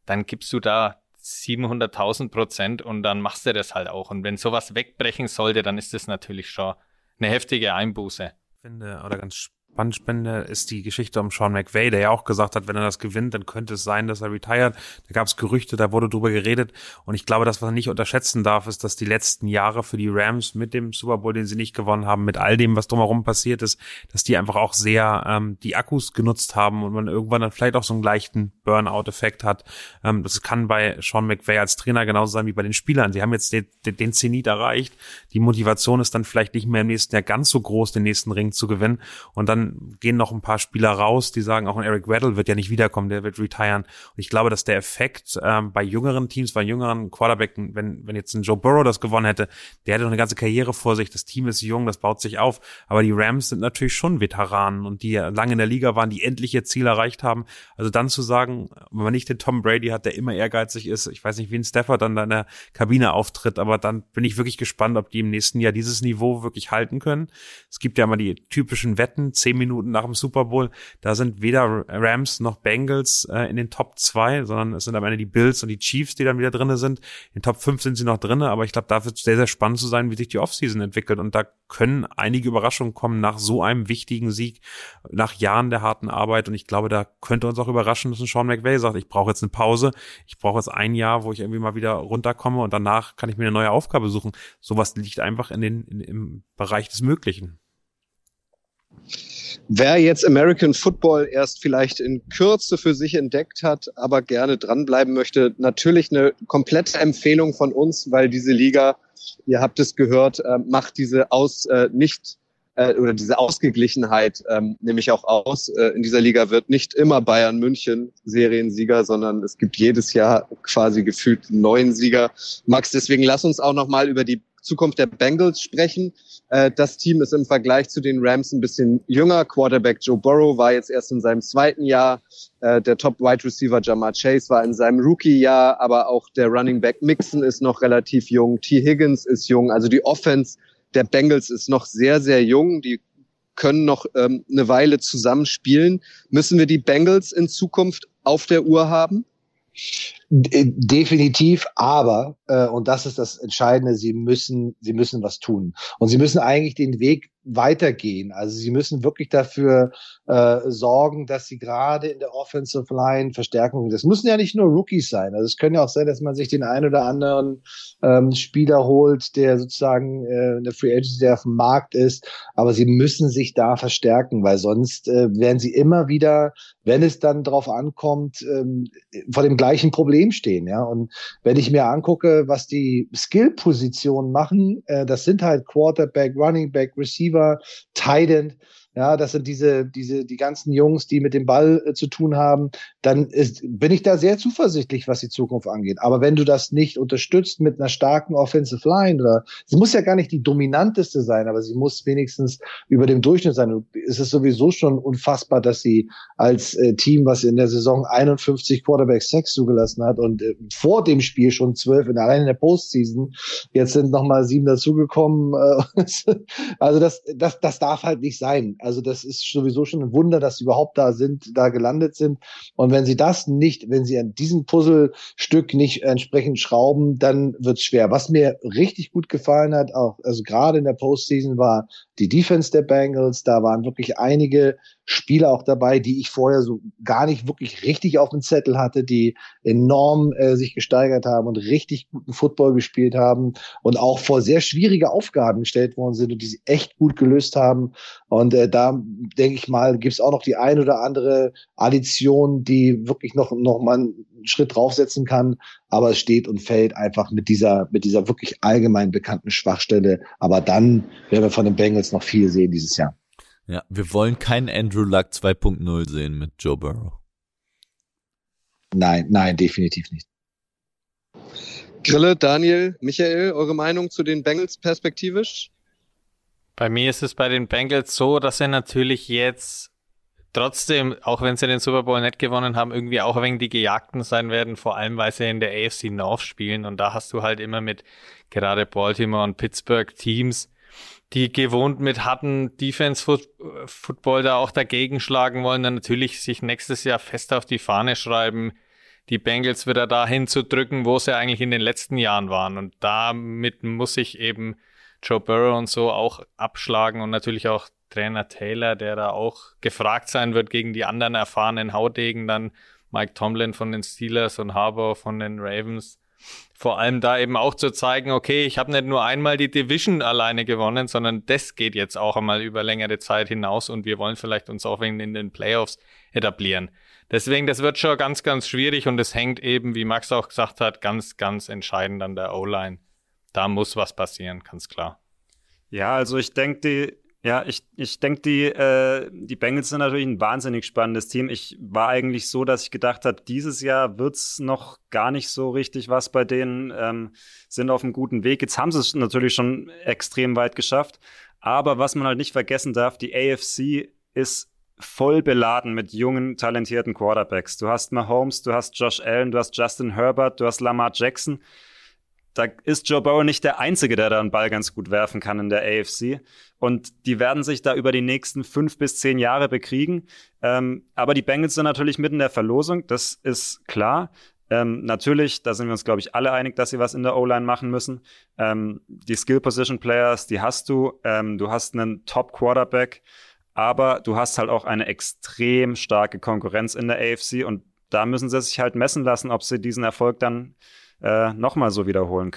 dann gibst du da 700.000 Prozent und dann machst du das halt auch. Und wenn sowas wegbrechen sollte, dann ist das natürlich schon eine heftige Einbuße. Ich finde, oder ganz Spannende ist die Geschichte um Sean McVay, der ja auch gesagt hat, wenn er das gewinnt, dann könnte es sein, dass er retired. Da gab es Gerüchte, da wurde drüber geredet. Und ich glaube, das, was man nicht unterschätzen darf, ist, dass die letzten Jahre für die Rams mit dem Super Bowl, den sie nicht gewonnen haben, mit all dem, was drumherum passiert ist, dass die einfach auch sehr ähm, die Akkus genutzt haben und man irgendwann dann vielleicht auch so einen leichten Burnout-Effekt hat. Ähm, das kann bei Sean McVay als Trainer genauso sein wie bei den Spielern. Sie haben jetzt den, den Zenit erreicht. Die Motivation ist dann vielleicht nicht mehr im nächsten Jahr ganz so groß, den nächsten Ring zu gewinnen. Und dann gehen noch ein paar Spieler raus, die sagen, auch ein Eric Weddle wird ja nicht wiederkommen, der wird retiren. Und ich glaube, dass der Effekt ähm, bei jüngeren Teams, bei jüngeren Quarterback, wenn, wenn jetzt ein Joe Burrow das gewonnen hätte, der hätte noch eine ganze Karriere vor sich, das Team ist jung, das baut sich auf. Aber die Rams sind natürlich schon Veteranen und die lange in der Liga waren, die endlich ihr Ziel erreicht haben. Also dann zu sagen, wenn man nicht den Tom Brady hat, der immer ehrgeizig ist, ich weiß nicht, wie ein Stafford dann da in der Kabine auftritt, aber dann bin ich wirklich gespannt, ob die im nächsten Jahr dieses Niveau wirklich halten können. Es gibt ja immer die typischen Wetten, zehn Minuten nach dem Super Bowl, da sind weder Rams noch Bengals äh, in den Top 2, sondern es sind am Ende die Bills und die Chiefs, die dann wieder drinne sind. In Top 5 sind sie noch drinne, aber ich glaube, da wird es sehr, sehr spannend zu sein, wie sich die Offseason entwickelt. Und da können einige Überraschungen kommen nach so einem wichtigen Sieg, nach Jahren der harten Arbeit. Und ich glaube, da könnte uns auch überraschen, dass ein Sean McVay sagt, ich brauche jetzt eine Pause, ich brauche jetzt ein Jahr, wo ich irgendwie mal wieder runterkomme und danach kann ich mir eine neue Aufgabe suchen. Sowas liegt einfach in den, in, im Bereich des Möglichen. Wer jetzt American Football erst vielleicht in Kürze für sich entdeckt hat, aber gerne dranbleiben möchte, natürlich eine komplette Empfehlung von uns, weil diese Liga, ihr habt es gehört, äh, macht diese aus äh, nicht äh, oder diese Ausgeglichenheit ähm, nämlich auch aus. Äh, in dieser Liga wird nicht immer Bayern München Seriensieger, sondern es gibt jedes Jahr quasi gefühlt neun Sieger. Max, deswegen lass uns auch noch mal über die Zukunft der Bengals sprechen. Äh, das Team ist im Vergleich zu den Rams ein bisschen jünger. Quarterback Joe Burrow war jetzt erst in seinem zweiten Jahr. Äh, der Top Wide Receiver Jamar Chase war in seinem Rookie-Jahr, aber auch der Running Back Mixon ist noch relativ jung. T. Higgins ist jung. Also die Offense der Bengals ist noch sehr, sehr jung. Die können noch ähm, eine Weile zusammenspielen. Müssen wir die Bengals in Zukunft auf der Uhr haben? Definitiv, aber, äh, und das ist das Entscheidende, sie müssen, sie müssen was tun. Und sie müssen eigentlich den Weg weitergehen. Also sie müssen wirklich dafür äh, sorgen, dass sie gerade in der Offensive Line Verstärkung. Das müssen ja nicht nur Rookies sein. Also es können ja auch sein, dass man sich den einen oder anderen ähm, Spieler holt, der sozusagen äh, in der Free Agency der auf dem Markt ist. Aber sie müssen sich da verstärken, weil sonst äh, werden sie immer wieder, wenn es dann drauf ankommt, ähm, vor dem gleichen Problem stehen. Ja, und wenn ich mir angucke, was die Skill-Positionen machen, äh, das sind halt Quarterback, Running Back, Receiver Receiver, Tight End. Ja, das sind diese, diese, die ganzen Jungs, die mit dem Ball äh, zu tun haben. Dann ist, bin ich da sehr zuversichtlich, was die Zukunft angeht. Aber wenn du das nicht unterstützt mit einer starken Offensive Line oder, sie muss ja gar nicht die dominanteste sein, aber sie muss wenigstens über dem Durchschnitt sein. Es ist sowieso schon unfassbar, dass sie als äh, Team, was in der Saison 51 Quarterback Sex zugelassen hat und äh, vor dem Spiel schon zwölf, in, allein in der Postseason, jetzt sind nochmal sieben dazugekommen. Äh, also das, das, das darf halt nicht sein. Also das ist sowieso schon ein Wunder, dass sie überhaupt da sind, da gelandet sind. Und wenn sie das nicht, wenn sie an diesem Puzzlestück nicht entsprechend schrauben, dann wird's schwer. Was mir richtig gut gefallen hat, auch also gerade in der Postseason, war die Defense der Bengals. Da waren wirklich einige Spieler auch dabei, die ich vorher so gar nicht wirklich richtig auf dem Zettel hatte, die enorm äh, sich gesteigert haben und richtig guten Football gespielt haben und auch vor sehr schwierige Aufgaben gestellt worden sind und die sie echt gut gelöst haben. Und äh, da denke ich mal, gibt es auch noch die ein oder andere Addition, die wirklich noch, noch mal einen Schritt draufsetzen kann. Aber es steht und fällt einfach mit dieser, mit dieser wirklich allgemein bekannten Schwachstelle. Aber dann werden wir von den Bengals noch viel sehen dieses Jahr. Ja, wir wollen keinen Andrew Luck 2.0 sehen mit Joe Burrow. Nein, nein, definitiv nicht. Grille, Daniel, Michael, eure Meinung zu den Bengals perspektivisch? Bei mir ist es bei den Bengals so, dass sie natürlich jetzt trotzdem, auch wenn sie den Super Bowl nicht gewonnen haben, irgendwie auch wenig die Gejagten sein werden, vor allem weil sie in der AFC North spielen und da hast du halt immer mit gerade Baltimore und Pittsburgh Teams, die gewohnt mit harten Defense-Football da auch dagegen schlagen wollen, dann natürlich sich nächstes Jahr fest auf die Fahne schreiben, die Bengals wieder dahin zu drücken, wo sie eigentlich in den letzten Jahren waren. Und damit muss ich eben Joe Burrow und so auch abschlagen und natürlich auch Trainer Taylor, der da auch gefragt sein wird gegen die anderen erfahrenen Haudegen, dann Mike Tomlin von den Steelers und Harbour von den Ravens vor allem da eben auch zu zeigen, okay, ich habe nicht nur einmal die Division alleine gewonnen, sondern das geht jetzt auch einmal über längere Zeit hinaus und wir wollen vielleicht uns auch in den Playoffs etablieren. Deswegen, das wird schon ganz, ganz schwierig und es hängt eben, wie Max auch gesagt hat, ganz, ganz entscheidend an der O-Line. Da muss was passieren, ganz klar. Ja, also ich denke, die ja, ich, ich denke, die, äh, die Bengals sind natürlich ein wahnsinnig spannendes Team. Ich war eigentlich so, dass ich gedacht habe, dieses Jahr wird's noch gar nicht so richtig was bei denen, ähm, sind auf einem guten Weg. Jetzt haben sie es natürlich schon extrem weit geschafft. Aber was man halt nicht vergessen darf, die AFC ist voll beladen mit jungen, talentierten Quarterbacks. Du hast Mahomes, du hast Josh Allen, du hast Justin Herbert, du hast Lamar Jackson da ist Joe Burrow nicht der Einzige, der da einen Ball ganz gut werfen kann in der AFC. Und die werden sich da über die nächsten fünf bis zehn Jahre bekriegen. Ähm, aber die Bengals sind natürlich mitten in der Verlosung, das ist klar. Ähm, natürlich, da sind wir uns, glaube ich, alle einig, dass sie was in der O-Line machen müssen. Ähm, die Skill-Position-Players, die hast du. Ähm, du hast einen Top-Quarterback, aber du hast halt auch eine extrem starke Konkurrenz in der AFC und da müssen sie sich halt messen lassen, ob sie diesen Erfolg dann äh, nochmal so wiederholen.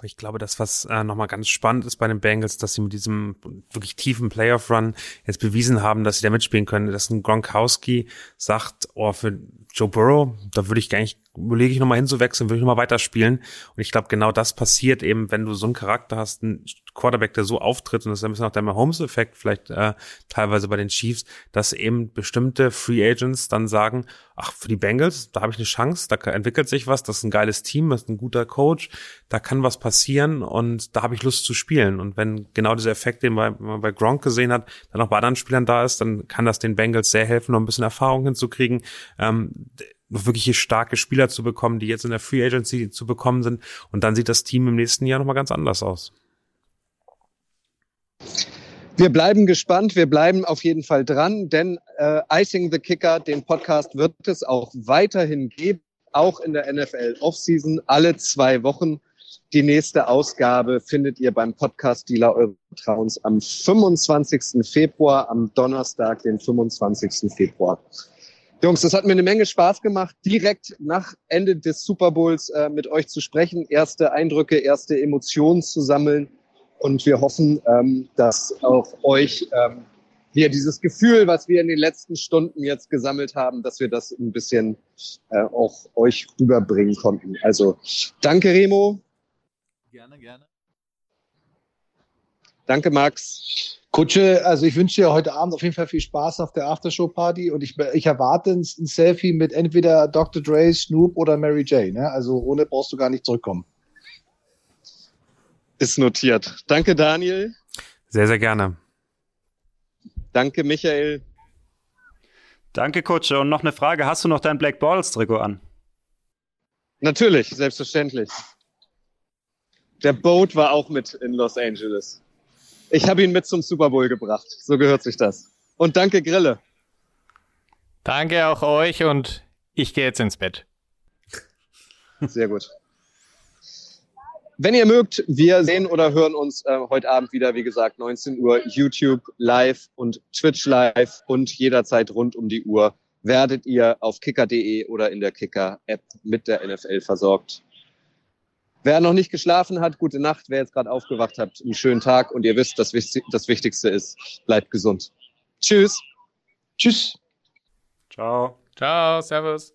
Aber ich glaube, das, was äh, nochmal ganz spannend ist bei den Bengals, dass sie mit diesem wirklich tiefen Playoff-Run jetzt bewiesen haben, dass sie da mitspielen können, dass ein Gronkowski sagt, oh, für Joe Burrow, da würde ich gar nicht, überlege ich nochmal hinzuwechseln, würde ich nochmal weiterspielen. Und ich glaube, genau das passiert eben, wenn du so einen Charakter hast, einen Quarterback, der so auftritt, und das ist ein bisschen auch der Mahomes-Effekt vielleicht äh, teilweise bei den Chiefs, dass eben bestimmte Free Agents dann sagen, ach, für die Bengals, da habe ich eine Chance, da entwickelt sich was, das ist ein geiles Team, das ist ein guter Coach, da kann was passieren und da habe ich Lust zu spielen. Und wenn genau dieser Effekt, den man bei Gronk gesehen hat, dann auch bei anderen Spielern da ist, dann kann das den Bengals sehr helfen, noch ein bisschen Erfahrung hinzukriegen. Ähm, wirklich starke Spieler zu bekommen, die jetzt in der Free Agency zu bekommen sind. Und dann sieht das Team im nächsten Jahr nochmal ganz anders aus. Wir bleiben gespannt, wir bleiben auf jeden Fall dran, denn äh, Icing the Kicker, den Podcast wird es auch weiterhin geben, auch in der NFL Offseason, alle zwei Wochen. Die nächste Ausgabe findet ihr beim Podcast-Dealer eures Vertrauens am 25. Februar, am Donnerstag, den 25. Februar. Jungs, das hat mir eine Menge Spaß gemacht, direkt nach Ende des Super Bowls äh, mit euch zu sprechen, erste Eindrücke, erste Emotionen zu sammeln. Und wir hoffen, ähm, dass auch euch ähm, hier dieses Gefühl, was wir in den letzten Stunden jetzt gesammelt haben, dass wir das ein bisschen äh, auch euch rüberbringen konnten. Also danke, Remo. Gerne, gerne. Danke, Max. Kutsche, also ich wünsche dir heute Abend auf jeden Fall viel Spaß auf der Aftershow-Party und ich, ich erwarte ein, ein, Selfie mit entweder Dr. Dre, Snoop oder Mary J. Ne? Also ohne brauchst du gar nicht zurückkommen. Ist notiert. Danke, Daniel. Sehr, sehr gerne. Danke, Michael. Danke, Kutsche. Und noch eine Frage. Hast du noch dein Black Balls Trikot an? Natürlich, selbstverständlich. Der Boat war auch mit in Los Angeles. Ich habe ihn mit zum Super Bowl gebracht. So gehört sich das. Und danke, Grille. Danke auch euch und ich gehe jetzt ins Bett. Sehr gut. Wenn ihr mögt, wir sehen oder hören uns äh, heute Abend wieder, wie gesagt, 19 Uhr YouTube live und Twitch live und jederzeit rund um die Uhr werdet ihr auf kicker.de oder in der Kicker-App mit der NFL versorgt. Wer noch nicht geschlafen hat, gute Nacht. Wer jetzt gerade aufgewacht hat, einen schönen Tag. Und ihr wisst, das, das Wichtigste ist, bleibt gesund. Tschüss. Tschüss. Ciao. Ciao, Servus.